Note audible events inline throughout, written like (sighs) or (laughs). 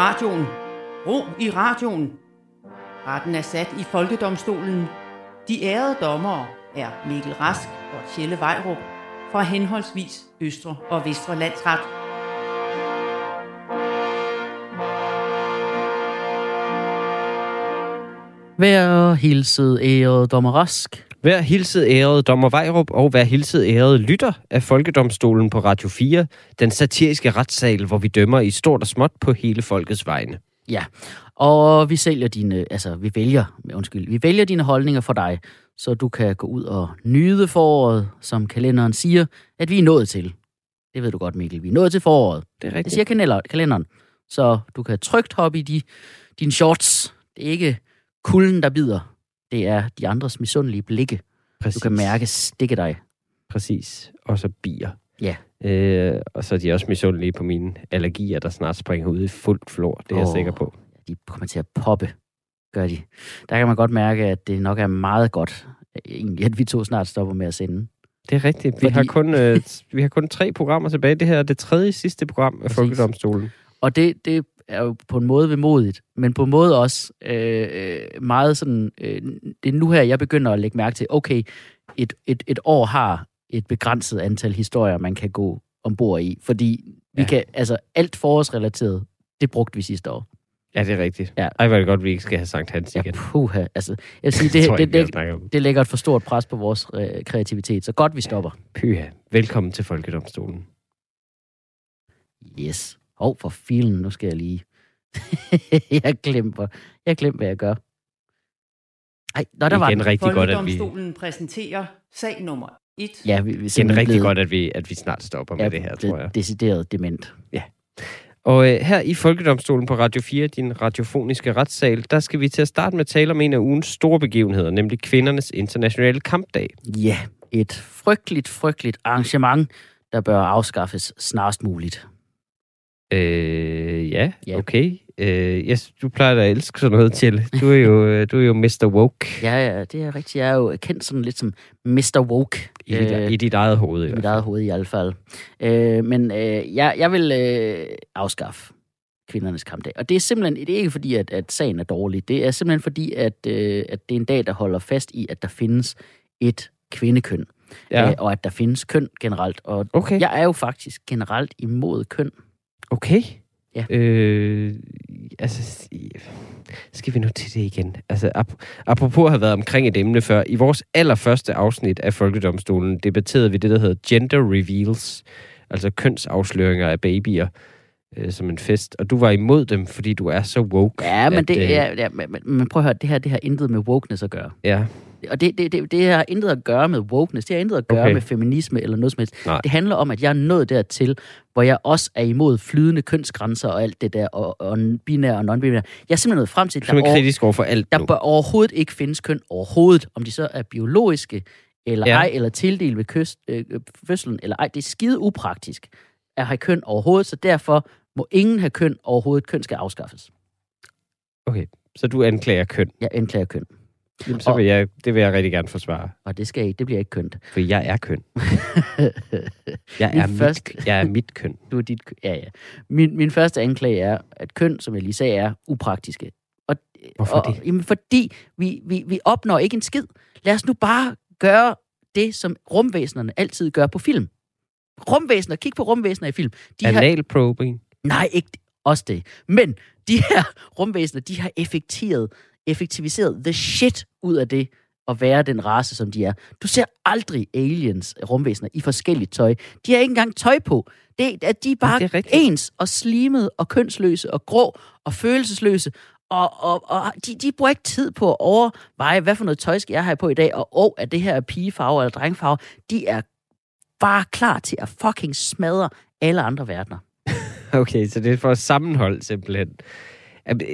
radioen. Ro i radioen. Retten er sat i Folkedomstolen. De ærede dommere er Mikkel Rask og Tjelle Vejrup fra henholdsvis Østre og Vestre Landsret. Vær hilset, ærede dommer Rask. Vær hilset ærede dommer Vejrup, og vær hilset ærede lytter af Folkedomstolen på Radio 4, den satiriske retssal, hvor vi dømmer i stort og småt på hele folkets vegne. Ja, og vi sælger dine, altså vi vælger, undskyld, vi vælger dine holdninger for dig, så du kan gå ud og nyde foråret, som kalenderen siger, at vi er nået til. Det ved du godt, Mikkel. Vi er nået til foråret. Det er Det rigtigt. siger kalender, kalenderen. Så du kan trygt hoppe i de, dine shorts. Det er ikke kulden, der bider. Det er de andres misundelige blikke. Præcis. Du kan mærke stikke dig. Præcis. Og så bier. Ja. Øh, og så er de også misundelige på mine allergier, der snart springer ud i fuldt flor. Det er jeg Åh. sikker på. De kommer til at poppe, gør de. Der kan man godt mærke, at det nok er meget godt, egentlig, at vi to snart stopper med at sende. Det er rigtigt. Vi, Fordi- har kun, øh, (laughs) vi har kun tre programmer tilbage. Det her er det tredje sidste program af Præcis. Folkedomstolen. Og det, det er jo på en måde vemodigt, men på en måde også øh, øh, meget sådan, øh, det er nu her, jeg begynder at lægge mærke til, okay, et, et, et år har et begrænset antal historier, man kan gå ombord i, fordi vi Ja. kan, altså alt forårsrelateret, det brugte vi sidste år. Ja, det er rigtigt. Ja. Ej, hvor det godt, vi ikke skal have Sankt Hans Ja, igen. puha, altså, jeg vil sige, (laughs) Det, det, jeg det, det, om. det lægger et for stort pres på vores øh, kreativitet, så godt vi stopper. Pyha. Velkommen til Folkedomstolen. Yes. Hov, for filen, nu skal jeg lige... (laughs) jeg glemmer, jeg glemmer, hvad jeg gør. Ej, nå, der var Igen den. rigtig godt, at vi... Præsenterer sag nummer 1. Ja, vi, vi er Igen simpelthen rigtig blevet- godt, at vi, at vi snart stopper med Ja, det her, tror jeg. Decideret dement. Og øh, her i Folkedomstolen på Radio 4, din radiofoniske retssal, der skal vi til at starte med at tale om en af ugens store begivenheder, nemlig kvindernes internationale kampdag. Ja, et frygteligt, frygteligt arrangement, der bør afskaffes snarest muligt. Øh, ja, Ja. okay. Øh, yes, du plejer da at elske sådan noget til. Du er jo, øh, du er jo Mr. Woke (laughs) Ja, ja, det er rigtigt. Jeg er jo kendt sådan lidt som Mr. Woke. i, dit, i dit eget hoved. i I mit eget hoved i hvert fald. Øh, men øh, jeg, jeg vil øh, afskaffe kvindernes kampdag. Og det er simpelthen det er ikke fordi, at, at sagen er dårlig. Det er simpelthen fordi, at, øh, at det er en dag, der holder fast i, at der findes et kvindekøn. Ja, Øh, og at der findes køn generelt. Og okay. jeg er jo faktisk generelt imod køn. Okay. Ja. Øh, altså, skal vi nu til det igen? Altså, ap- apropos at have været omkring et emne før, i vores allerførste afsnit af Folkedomstolen debatterede vi det, der hedder gender reveals, altså kønsafsløringer af babyer øh, som en fest, og du var imod dem, fordi du er så woke. Ja, men at, det øh, er, ja, men, men- prøv at høre, det her, det har intet med wokeness at gøre. Ja, Og det, det, det, det har intet at gøre med wokeness, det har intet at gøre Okay. med feminisme eller noget som helst. Nej. Det handler om, at jeg er nået dertil, hvor jeg også er imod flydende kønsgrænser og alt det der, og, og binær og non-binær. Jeg er simpelthen nået frem til, at er der, over, kritisk over for alt der nu. bør overhovedet ikke findes køn overhovedet, om de så er biologiske eller Ja. ej, eller tildelt ved kyst, øh, fødslen eller ej. Det er skide upraktisk at have køn overhovedet, så derfor må ingen have køn overhovedet. Køn skal afskaffes. Okay, så du anklager køn. Jeg anklager køn, Jamen, så vil jeg, det vil jeg rigtig gerne forsvare, og det, skal ikke, det bliver ikke kønt. for jeg er køn. (laughs) Jeg Min er, mit, første- jeg er mit køn. Du er dit køn. Ja, ja. Min, min første anklage er, at køn, som jeg lige sagde, er upraktiske. Og, Hvorfor og, det? Jamen, fordi vi, vi, vi opnår ikke en skid. Lad os nu bare gøre det, som rumvæsenerne altid gør på film. Rumvæsener, kig på rumvæsener i film. De har, Analprobing. nej, ikke også det. Men de her rumvæsener, de har effektiveret, effektiviseret the shit ud af det at være den race, som de er. Du ser aldrig aliens, rumvæsener, i forskelligt tøj. De har ikke engang tøj på. Det, at de er bare det er rigtigt. ens og slimede og kønsløse og grå og følelsesløse. Og, og, og de, de bruger ikke tid på at overveje, hvad for noget tøj skal jeg have på i dag, og oh, er det her er pigefarver eller drengefarver. De er bare klar til at fucking smadre alle andre verdener. (laughs) Okay, så det er for sammenhold simpelthen.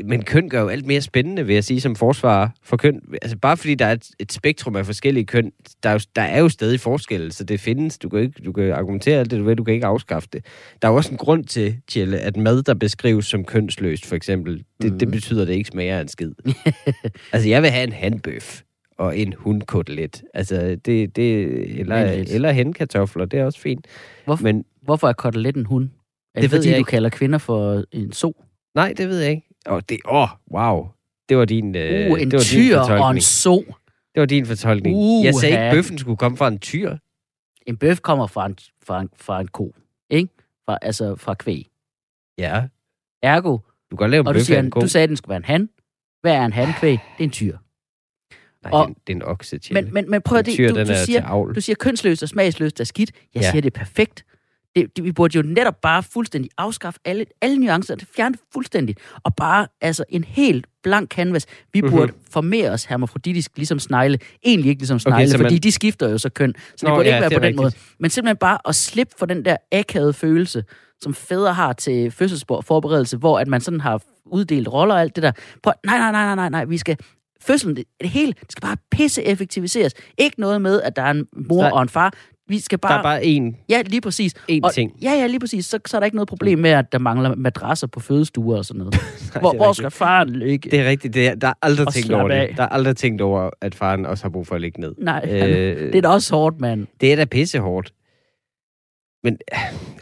Men køn gør jo alt mere spændende, vil jeg sige, som forsvarer for køn. Altså bare fordi der er et, et spektrum af forskellige køn, der er, jo, der er jo stadig forskelle, så det findes. Du kan, ikke, du kan argumentere alt det, du vil, du kan ikke afskaffe det. Der er jo også en grund til, Tjelle, at mad, der beskrives som kønsløst, for eksempel, det, mm. det betyder, at det ikke smager af en skid. (laughs) altså, jeg vil have en handbøf og en hundkotelet. Altså, det, det, eller, eller henkartofler, det er også fint. Hvorfor, Men Hvorfor er koteletten en hund? Er det, Det fordi, du ikke- kalder kvinder for en so? Nej, det ved jeg ikke. Åh, det, åh wow. Det var din, øh, Uh, en det var din tyr og en fortolkning. so. Det var din fortolkning. Uha. Jeg sagde ikke, bøffen skulle komme fra en tyr. En bøf kommer fra en, fra en, fra en ko, ikke? Fra, altså fra kvæg. Ja, Ergo, du kan godt lave en og du, bøf siger, en ko. du sagde, at den skulle være en han. Hvad er en hankvæg? Det er en tyr. Nej, og- det, er en, en okse. Men, men, men prøv at en det, tyr, du, du, er siger, til avl. du siger kønsløst og smagsløst er skidt. Jeg Ja. siger, det er perfekt. Det, det, vi burde jo netop bare fuldstændig afskaffe alle, alle nuancer, det fjerne det fuldstændigt, og bare altså en helt blank canvas. Vi Mhm. burde formere os hermafroditisk, ligesom snegle. Egentlig ikke ligesom snegle, så fordi man- de skifter jo så køn. Så det Nå, burde ja, ikke være det på den måde. rigtigt. Men simpelthen bare at slippe for den der akavede følelse, som fædre har til fødselsforberedelse, hvor at man sådan har uddelt roller og alt det der. På, nej, nej, nej, nej, nej, nej, vi skal fødslen, det, det hele, det skal bare pisse effektiviseres. Ikke noget med, at der er en mor Nej. og en far. Vi skal bare... Der er bare én, Ja, lige præcis. én Og- ting. Ja, ja, lige præcis. Så, så er der ikke noget problem med, at der mangler madrasser på fødestuer og sådan noget. (laughs) Nej, hvor, hvor skal faren ligge? Det er rigtigt. Det er, der er aldrig tænkt over det. Der er aldrig tænkt over, at faren også har brug for at ligge ned. Nej, Øh, det er da også hårdt, mand. Det er da pissehårdt. Men,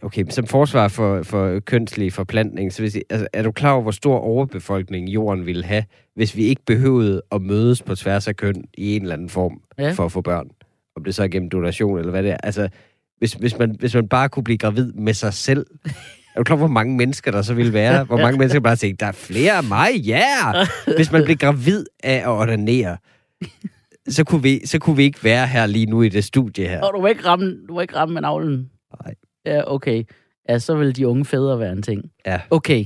okay, som forsvar for, for kønslig forplantning, så sige, altså, er du klar over, hvor stor overbefolkning jorden ville have, hvis vi ikke behøvede at mødes på tværs af køn i en eller anden form ja. for at få børn? Om det så er gennem donation eller hvad det er. Altså, hvis, hvis, man, hvis man bare kunne blive gravid med sig selv, er du klar hvor mange mennesker der så ville være? Hvor mange mennesker bare tænke, der er flere af mig, ja! Yeah! Hvis man blev gravid af at ordinere, så kunne, vi, så kunne vi ikke være her lige nu i det studie her. Og du må ikke ramme, du må ikke ramme med navlen. Nej. Ja, okay. Ja, så vil de unge fædre være en ting. Ja. Okay.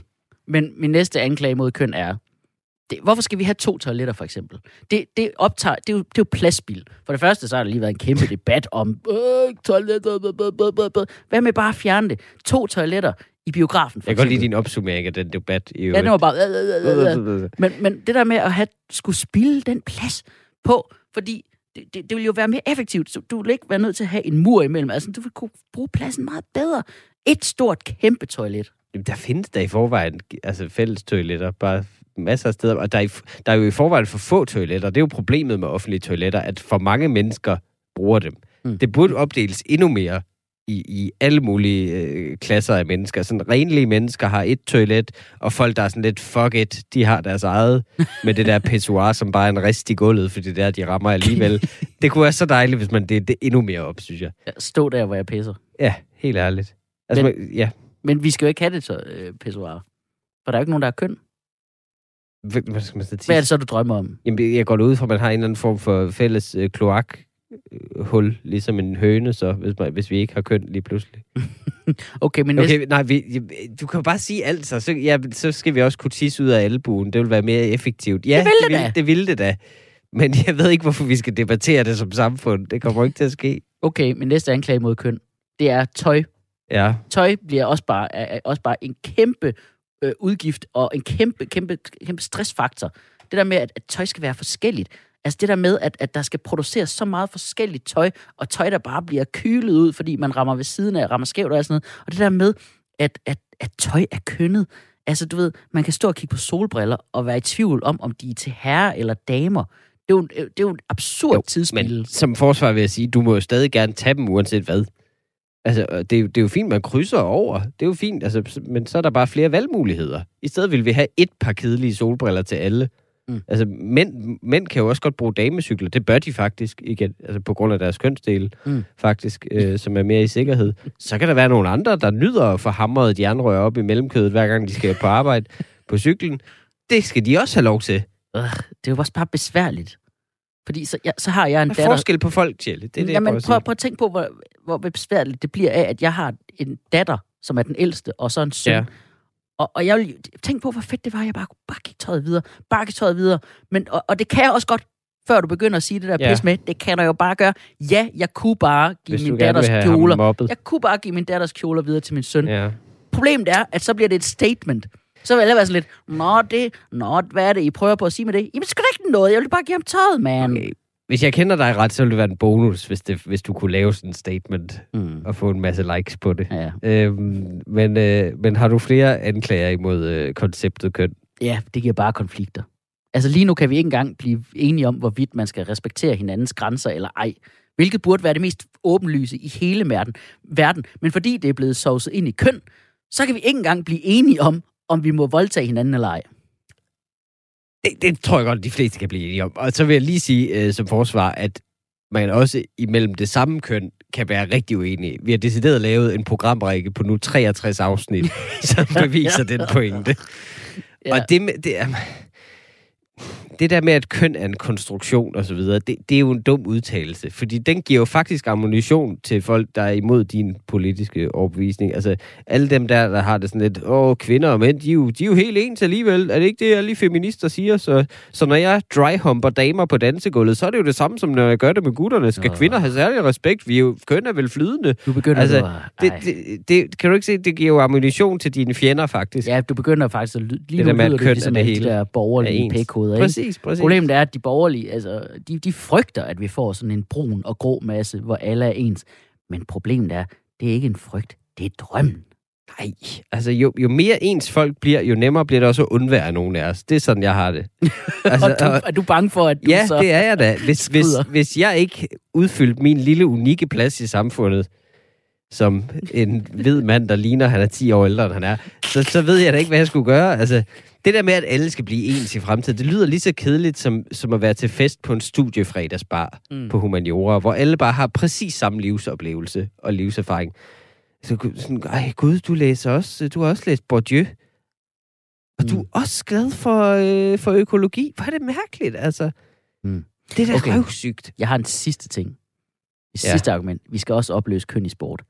Men min næste anklage mod køn er, det, hvorfor skal vi have to toiletter, for eksempel? Det, det, optager, det, er jo, det er jo pladsspil. For det første, så har der lige været en kæmpe debat om øh, toiletter. blah. Hvad med bare at fjerne det? To toiletter i biografen, for Jeg kan godt lide din opsummering af den debat. I Ja, det var bare... Øh, øh, øh, øh, øh. Men, men det der med at have, skulle spille den plads på, fordi det, det, det vil jo være mere effektivt. Du vil ikke være nødt til at have en mur imellem. Altså, du vil kunne bruge pladsen meget bedre. Et stort, kæmpe toilet. Jamen, der findes der i forvejen altså fælles toiletter, bare masser af steder. Og der er, der er jo i forvejen for få toiletter. Det er jo problemet med offentlige toiletter, at for mange mennesker bruger dem. Mm. Det burde opdeles endnu mere i, i alle mulige øh, klasser af mennesker. Sådan renlige mennesker har et toilet, og folk, der er sådan lidt fuck it, de har deres eget (laughs) med det der pissoir, som bare er en rist i gulvet, fordi det er, de rammer alligevel. (laughs) det kunne være så dejligt, hvis man det, det endnu mere op, synes jeg. Ja, stå der, hvor jeg pisser. Ja, helt ærligt. Altså, Men- man, ja, Men vi skal jo ikke have det så, øh, pissoir. For der er jo ikke nogen, der er køn. Hvad, hvad skal man så Hvad er det så, du drømmer om? Jamen, jeg går ud fra, at man har en eller anden form for fælles øh, kloak øh, hul, ligesom en høne, så hvis, man, hvis vi ikke har køn lige pludselig. (laughs) Okay, men. Okay, nej, vi, du kan jo bare sige alt, så, så, ja, så skal vi også kunne tisse ud af albuen. Det vil være mere effektivt. Ja, Det vil det vil, da. det vil det da. Men jeg ved ikke, hvorfor vi skal debattere det som samfund. Det kommer ikke til at ske. Okay, min næste anklage mod køn, det er tøj. Ja, Tøj bliver også bare, er også bare en kæmpe øh, udgift og en kæmpe, kæmpe, kæmpe stressfaktor. Det der med, at, at tøj skal være forskelligt. Altså det der med, at, at der skal produceres så meget forskelligt tøj, og tøj, der bare bliver kylet ud, fordi man rammer ved siden af, rammer skævt og sådan noget. Og det der med, at, at, at tøj er kønnet. Altså du ved, man kan stå og kigge på solbriller og være i tvivl om, om de er til herrer eller damer. Det er jo, en- det er jo en absurd Jo, tidsspil. men som forsvar vil jeg sige, du må jo stadig gerne tage dem, uanset hvad. Altså, det, er jo- det er jo fint, man krydser over. Det er jo fint, altså, men så er der bare flere valgmuligheder. I stedet vil vi have et par kedelige solbriller til alle. Mm. Altså, mænd, mænd kan jo også godt bruge damecykler. Det bør de faktisk, igen, altså på grund af deres kønsdel, Mm. faktisk, øh, som er mere i sikkerhed. Så kan der være nogle andre, der nyder at få hamret et jernrør op i mellemkødet, hver gang de skal på arbejde på cyklen. Det skal de også have lov til. Øh, det er jo også bare besværligt. Fordi så, ja, så har jeg en Der er datter... forskel på folk, Tjelle. Det er det, jeg Jamen, at prøv, prøv at tænke på, hvor, hvor besværligt det bliver af, at jeg har en datter, som er den ældste, og så en søn. Ja. Og, og jeg vil tænke på, hvor fedt det var, jeg bare kunne bare gik tøjet videre, bare gik tøjet videre. Men, og, og det kan jeg også godt, før du begynder at sige det der Ja. pis med, det kan jeg jo bare gøre. Ja, jeg kunne bare give Hvis du min datters kjoler. Jeg kunne bare give min datters kjoler videre til min søn. Ja. Problemet er, at så bliver det et statement. Så vil jeg være sådan lidt, nå det, nå, hvad er det, I prøver på at sige med det? Jamen, da ikke noget, jeg vil bare give ham tøjet, man. Okay. Hvis jeg kender dig ret, så ville det være en bonus, hvis, det, hvis du kunne lave sådan en statement Mm. og få en masse likes på det. Ja. Øhm, men, øh, men har du flere anklager imod øh, konceptet køn? Ja, det giver bare konflikter. Altså lige nu kan vi ikke engang blive enige om, hvorvidt man skal respektere hinandens grænser eller ej. Hvilket burde være det mest åbenlyse i hele verden. verden. Men fordi det er blevet sovset ind i køn, så kan vi ikke engang blive enige om, om vi må voldtage hinanden eller ej. Det, det tror jeg godt, de fleste kan blive enige om. Og så vil jeg lige sige øh, som forsvar, at man også imellem det samme køn kan være rigtig uenige. Vi har decideret lavet en programrække på nu 63 afsnit, (laughs) som beviser den pointe. Ja. Og det, med, det. Det der med, at køn er en konstruktion og så videre, det, det er jo en dum udtalelse, fordi den giver jo faktisk ammunition til folk, der er imod din politiske overbevisning. Altså, alle dem der, der har det sådan lidt, åh, kvinder og mænd, de er jo, de er jo helt ens alligevel. Er det ikke det, alle feminister siger? Så, så når jeg dryhumper damer på dansegulvet, så er det jo det samme, som når jeg gør det med gutterne. Skal Nå. kvinder have særlig respekt? Vi er jo, køn er vel flydende. Du begynder Altså. Det, det, det, kan du ikke se, det giver jo ammunition til dine fjender, faktisk. Ja, du begynder faktisk at lyde, lige Det der med, at køn ligesom er det de hele. der Er borgerlige ens. pækoder, ikke? Præcis, præcis. Problemet er, at de borgerlige, altså, de, de frygter, at vi får sådan en brun og grå masse, hvor alle er ens. Men problemet er, det er ikke en frygt, det er drømmen. Nej, altså jo, jo mere ens folk bliver, jo nemmere bliver det også at undvære nogen af os. Det er sådan, jeg har det. (laughs) Altså, og du, er du bange for, at du ja, så... det er jeg da. Hvis, hvis, hvis jeg ikke udfyldte min lille unikke plads i samfundet, som en hvid mand, der ligner, han er 10 år ældre, end han er, så, så ved jeg da ikke, hvad jeg skulle gøre. Altså, det der med, at alle skal blive ens i fremtiden, det lyder lige så kedeligt, som, som at være til fest på en studiefredagsbar Mm. mm. på Humaniora, hvor alle bare har præcis samme livsoplevelse og livserfaring. Så sådan, ej gud, du læser også, du har også læst Bourdieu. Og mm. du Mm. er også glad for, øh, for økologi. Hvor er det mærkeligt, altså. Mm. Det er da Okay. røvsygt. Jeg har en sidste ting. Det Ja. sidste argument. Vi skal også opløse køn i sport.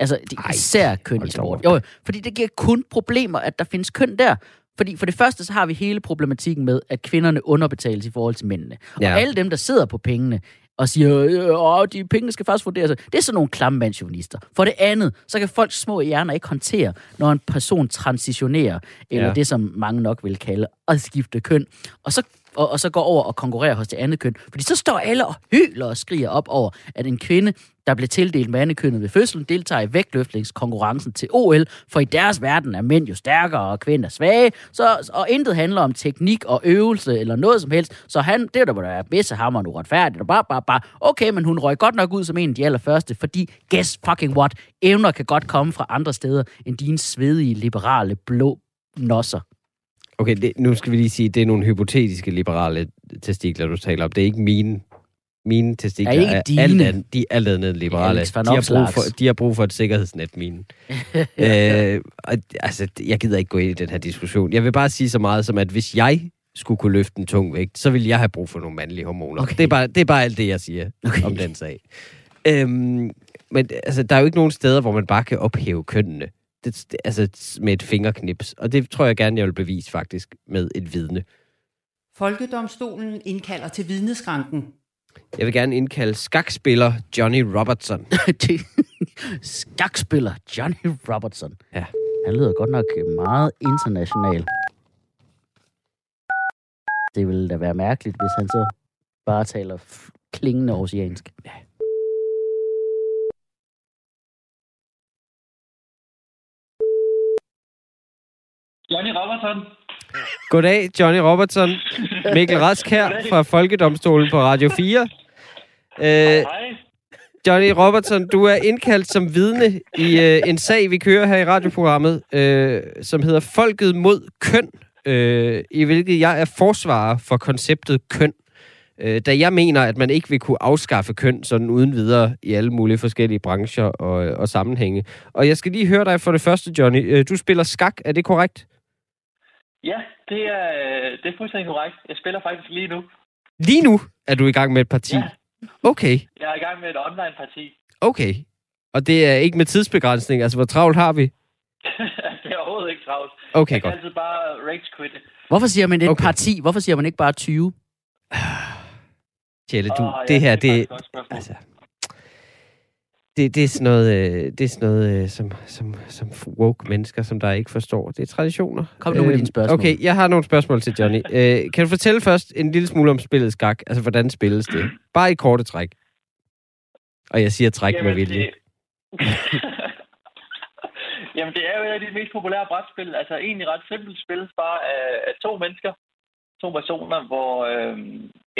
Altså, det, Ej, især køn i sport. Jo, fordi det giver kun problemer, at der findes køn der. Fordi for det første, så har vi hele problematikken med, at kvinderne underbetales i forhold til mændene. Ja. Og alle dem, der sidder på pengene, og siger, øh, åh, de pengene skal faktisk vurderes. Det er sådan nogle klamme mandsjuvenister. For det andet, så kan folks små hjerner ikke håndtere, når en person transitionerer, eller. Ja. det, som mange nok vil kalde at skifte køn, og så, og, og så går over og konkurrerer hos det andet køn. Fordi så står alle og hyler og skriger op over, at en kvinde, der blev tildelt mandekønnet ved fødslen, deltager i vægtløftningskonkurrencen til OL, for i deres verden er mænd jo stærkere og kvinder svage, så, og intet handler om teknik og øvelse eller noget som helst, så han, det der må da være bedste uretfærdigt, og bare, bare, bare, okay, men hun røg godt nok ud som en af de allerførste, fordi guess fucking what, evner kan godt komme fra andre steder end dine svedige, liberale, blå nosser. Okay, det, nu skal vi lige sige, det er nogle hypotetiske liberale testikler, du taler om. Det er ikke mine. Mine testikler Er ikke er, dine. alt andet, de er alt andet liberale. Van de, har brug for, de har brug for et sikkerhedsnet, mine. (laughs) øh, og, altså, jeg gider ikke gå ind i den her diskussion. Jeg vil bare sige så meget som, at hvis jeg skulle kunne løfte en tung vægt, så ville jeg have brug for nogle mandlige hormoner. Okay. Det, er bare, det er bare alt det, jeg siger okay. om den sag. Øhm, men altså, der er jo ikke nogen steder, hvor man bare kan ophæve kønnene. Det, det, altså med et fingerknips. Og det tror jeg gerne, jeg vil bevise faktisk med et vidne. Folkedomstolen indkalder til vidneskranken. Jeg vil gerne indkalde skakspiller Johnny Robertson. (laughs) Det- Skakspiller Johnny Robertson. Ja. Han lyder godt nok meget international. Det ville da være mærkeligt, hvis han så bare taler f- klingende oceansk. Ja. Johnny Robertson. Goddag, Johnny Robertson. Mikkel Rask her fra Folkedomstolen på Radio 4. Øh, Hej. Johnny Robertson, du er indkaldt som vidne i øh, en sag, vi kører her i radioprogrammet, øh, som hedder Folket mod køn, øh, i hvilket jeg er forsvarer for konceptet køn. Øh, da jeg mener, at man ikke vil kunne afskaffe køn sådan uden videre i alle mulige forskellige brancher og, og sammenhænge. Og jeg skal lige høre dig for det første, Johnny. Øh, du spiller skak, er det korrekt? Ja, det er, øh, det er fuldstændig korrekt. Jeg spiller faktisk lige nu. Lige nu er du i gang med et parti. Ja. Okay, Jeg er i gang med et online-parti. okay. Og det er ikke med tidsbegrænsning, altså hvor travlt har vi? (laughs) det er overhovedet ikke travlt. Okay, jeg kan godt. altid bare rage quit. Hvorfor siger man et okay. Parti? Hvorfor siger man ikke bare 20? (sighs) Tjelle, du, ja, det her, er det, faktisk et godt spørgsmål. altså, det, det er sådan noget, øh, det er sådan noget øh, som, som, som woke mennesker, som der ikke forstår. Det er traditioner. Kom nu med Øh, dine spørgsmål. Okay, jeg har nogle spørgsmål til Johnny. (laughs) Øh, kan du fortælle først en lille smule om spillet skak? Altså, hvordan spilles det? Bare i korte træk. Og jeg siger træk med Jamen, vilje. Det... (laughs) Jamen, det er jo et af de mest populære brætspil. Altså, egentlig ret simpelt spil, bare af, af to mennesker. To personer, hvor øh,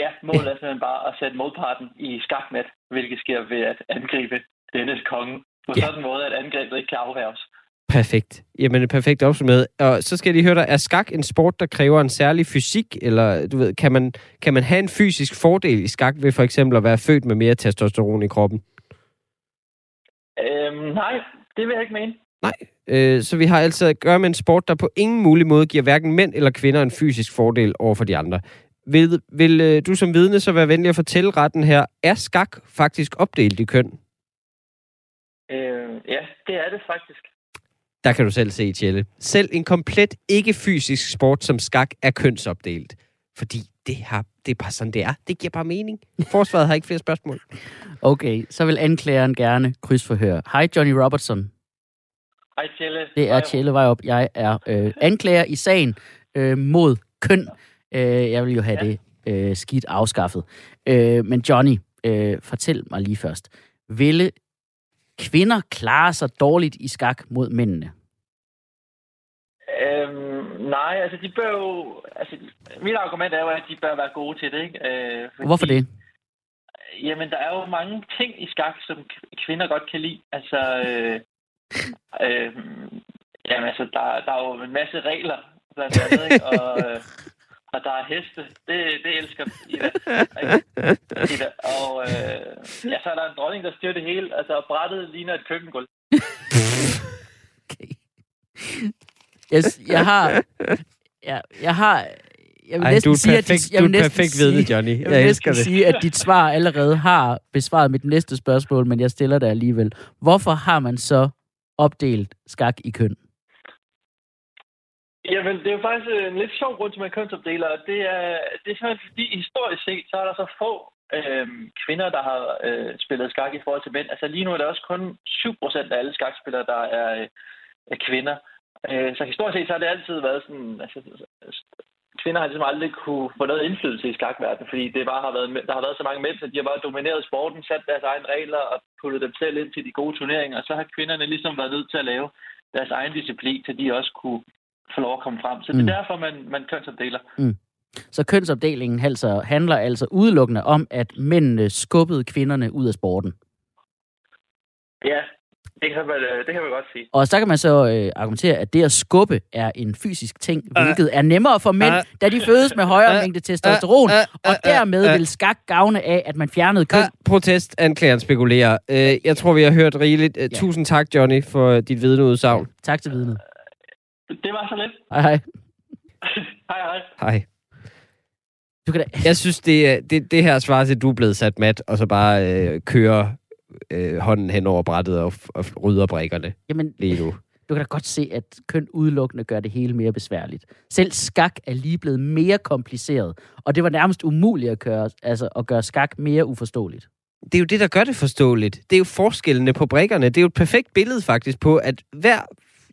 ja, målet er simpelthen bare at sætte modparten i skakmat, hvilket sker ved at angribe dennes konge. På Ja. sådan en måde, at angrebet ikke kan afværges. Perfekt. Jamen, perfekt opsummeret. Og så skal jeg lige høre dig, er skak en sport, der kræver en særlig fysik, eller du ved, kan man, kan man have en fysisk fordel i skak ved for eksempel at være født med mere testosteron i kroppen? Øhm, nej, det vil jeg ikke mene. Nej. Øh, så vi har altså at gøre med en sport, der på ingen mulig måde giver hverken mænd eller kvinder en fysisk fordel over for de andre. Vil, vil øh, du som vidne så være venlig at fortælle retten her, er skak faktisk opdelt i køn? Ja, det er det faktisk. Der kan du selv se, Tjelle. Selv en komplet ikke-fysisk sport som skak er kønsopdelt. Fordi det, har, det er bare sådan, det er. Det giver bare mening. Forsvaret har ikke flere spørgsmål. Okay, så vil anklageren gerne krydsforhøre. Hej Johnny Robertson. Hej, Tjelle. Det er. Tjelle Vejrup. Jeg er øh, anklager i sagen øh, mod køn. Øh, jeg vil jo have Ja. det øh, skidt afskaffet. Øh, men Johnny, øh, fortæl mig lige først. Ville kvinder klare sig dårligt i skak mod mændene? Øhm, nej, altså de bør jo... Altså, mit argument er jo, at de bør være gode til det, ikke? Øh, fordi, Hvorfor det? Jamen, der er jo mange ting i skak, som kvinder godt kan lide. Altså, øh, øh, jamen, altså der, der er jo en masse regler, blandt andet, ikke? Og, øh, (laughs) og der er heste. Det, det elsker Ida. Ida. Og øh, ja, så er der en dronning, der styrer det hele. Altså, og brættet ligner et køkkengulv. (laughs) Okay. Jeg, jeg har... Jeg, jeg har... Jeg vil Ej, næsten du er sige, perfekt, at dit, jeg du vil er næsten perfekt sige, vidne, Johnny. Jeg vil Jeg næsten elsker det. sige, at dit svar allerede har besvaret mit næste spørgsmål, men jeg stiller det alligevel. Hvorfor har man så opdelt skak i køn? Jamen, det er jo faktisk øh, en lidt sjov grund til, at man kønsopdeler. og Det er, det er simpelthen fordi, historisk set, så er der så få øh, kvinder, der har øh, spillet skak i forhold til mænd. Altså lige nu er der også kun 7% af alle skakspillere, der er, øh, er kvinder. Øh, så historisk set, så har det altid været sådan... Altså, kvinder har ligesom aldrig kunne få noget indflydelse i skakverdenen, fordi det bare har været, der har været så mange mænd, så de har bare domineret sporten, sat deres egne regler og puttet dem selv ind til de gode turneringer, og så har kvinderne ligesom været nødt til at lave deres egen disciplin, så de også kunne få lov at komme frem. Så det er Mm. derfor, man, man kønsopdeler. Så kønsopdelingen altså, handler altså udelukkende om, at mændene skubbede kvinderne ud af sporten. Ja, det kan man, øh, det kan man godt sige. Og så kan man så øh, argumentere, at det at skubbe er en fysisk ting, hvilket er nemmere for mænd, Øh. da de fødes med højere Øh. mængde testosteron, Øh, øh, og øh, dermed øh. vil skak gavne af, at man fjernede køn. Ja, protest, anklageren spekulerer. Øh, jeg tror, vi har hørt rigeligt. Øh, Ja. Tusind tak, Johnny, for dit vidneudsagn. Tak til vidnet. Det var så lidt. Hej hej. (laughs) hej, hej. Hej. Du kan da... Jeg synes, det, er- det, det her svarer til, at du er blevet sat mat, og så bare øh, kører øh, hånden hen over brættet og, og rydder brækkerne Jamen, lige nu. du kan da godt se, at køn udelukkende gør det hele mere besværligt. Selv skak er lige blevet mere kompliceret, og det var nærmest umuligt at gøre, altså, at gøre skak mere uforståeligt. Det er jo det, der gør det forståeligt. Det er jo forskellene på brækkerne. Det er jo et perfekt billede faktisk på, at hver,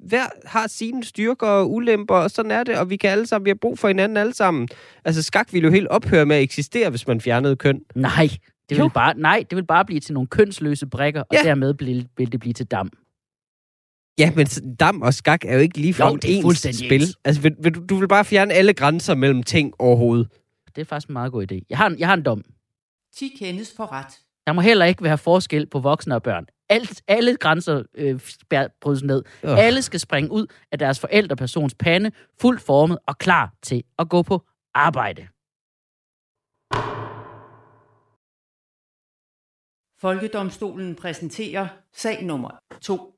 hver har sine styrker og ulemper, og sådan er det, og vi kan alle sammen, vi har brug for hinanden alle sammen. Altså skak ville jo helt ophøre med at eksistere, hvis man fjernede køn. Nej, det vil bare, nej, det vil bare blive til nogle kønsløse brikker, og Ja. dermed vil, vil det blive til dam. Ja, men dam og skak er jo ikke lige er ens fuldstændig spil. ens. Altså, vil, vil, du, du vil bare fjerne alle grænser mellem ting overhovedet. Det er faktisk en meget god idé. Jeg har, en- jeg har en dom. 10 kendes for ret. Der må heller ikke være forskel på voksne og børn. Alt, alle grænser øh, brydes ned. Øh. Alle skal springe ud af deres forældrepersons pande, fuldt formet og klar til at gå på arbejde. Folkedomstolen præsenterer sag nummer 2.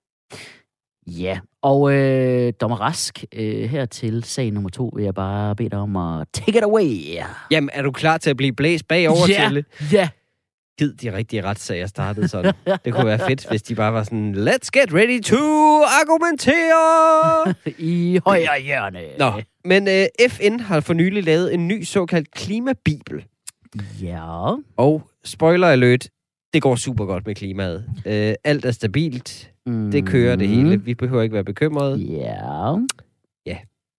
Ja, og øh, Dommer Rask, øh, her til sag nummer to, vil jeg bare bede dig om at take it away. Jamen, er du klar til at blive blæst bagover, ja, Tjelle? ja. Gid de rigtige retssager startede sådan. (laughs) det kunne være fedt, hvis de bare var sådan, let's get ready to argumentere! (laughs) I højre hjørne. Nå, men øh, FN har for nylig lavet en ny såkaldt klimabibel. Ja. Og spoiler alert, det går super godt med klimaet. Øh, alt er stabilt. Mm. Det kører det hele. Vi behøver ikke være bekymrede. Ja.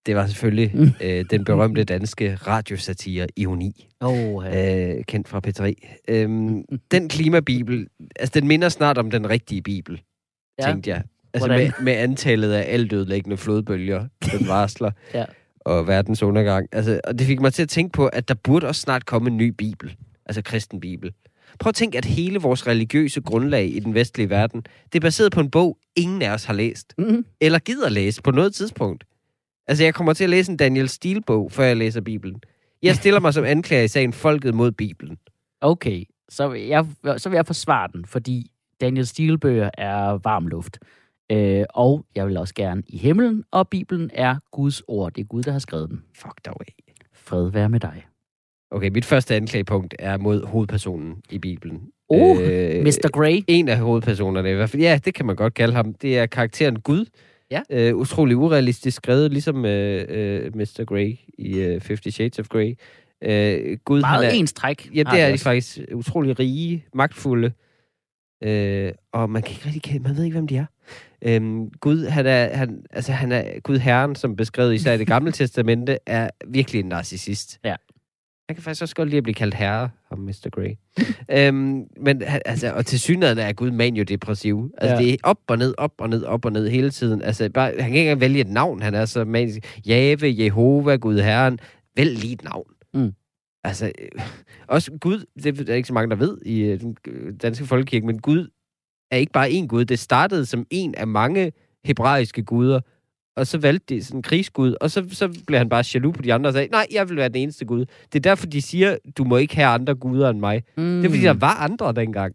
Det var selvfølgelig øh, den berømte danske radiosatire Ironi, Oh, øh, kendt fra P3. Øhm, den klimabibel, altså den minder snart om den rigtige bibel, Ja. tænkte jeg. Altså Hvordan? med, med antallet af altødelæggende flodbølger, den varsler, (laughs) Ja. og verdens undergang. Altså, og det fik mig til at tænke på, at der burde også snart komme en ny bibel, altså kristen bibel. Prøv at tænke, at hele vores religiøse grundlag i den vestlige verden, det er baseret på en bog ingen af os har læst. Mm. Eller gider læse på noget tidspunkt. Altså, jeg kommer til at læse en Daniel Steele-bog, før jeg læser Bibelen. Jeg stiller mig som anklager i sagen Folket mod Bibelen. Okay, så vil, jeg, så vil jeg forsvare den, fordi Daniel Steele-bøger er varm luft. Øh, og jeg vil også gerne i himlen, og Bibelen er Guds ord. Det er Gud, der har skrevet den. Fuck dog af. Fred være med dig. Okay, mit første anklagepunkt er mod hovedpersonen i Bibelen. Oh, Mr. Grey. En af hovedpersonerne i hvert fald. Ja, det kan man godt kalde ham. Det er karakteren Gud. Ja. Øh, utrolig urealistisk skrevet, ligesom øh, øh, Mr. Grey i øh, Fifty Shades of Grey. Øh, Gud, Meget han er, ens træk. Ja, det er de faktisk utrolig rige, magtfulde. Øh, og man kan ikke rigtig kende, man ved ikke, hvem de er. Øhm, Gud, han er, han, altså, han er Gud Herren, som beskrevet især i det gamle (laughs) testamente, er virkelig en narcissist. Ja. Han kan faktisk også godt lide at blive kaldt herre, ham Mr. Grey. øhm, men altså, og til synligheden er Gud maniodepressiv. Altså, Ja. det er op og ned, op og ned, op og ned hele tiden. Altså, bare, han kan ikke engang vælge et navn. Han er så manisk. Jave, Jehova, Gud Herren. Vælg lige et navn. Mm. Altså, øh, også Gud, det er ikke så mange, der ved i øh, den øh, danske folkekirke, men Gud er ikke bare én Gud. Det startede som en af mange hebraiske guder, og så valgte de sådan en krigsgud, og så, så blev han bare jaloux på de andre og sagde, nej, jeg vil være den eneste Gud. Det er derfor, de siger, du må ikke have andre guder end mig. Mm. Det er fordi, der var andre dengang.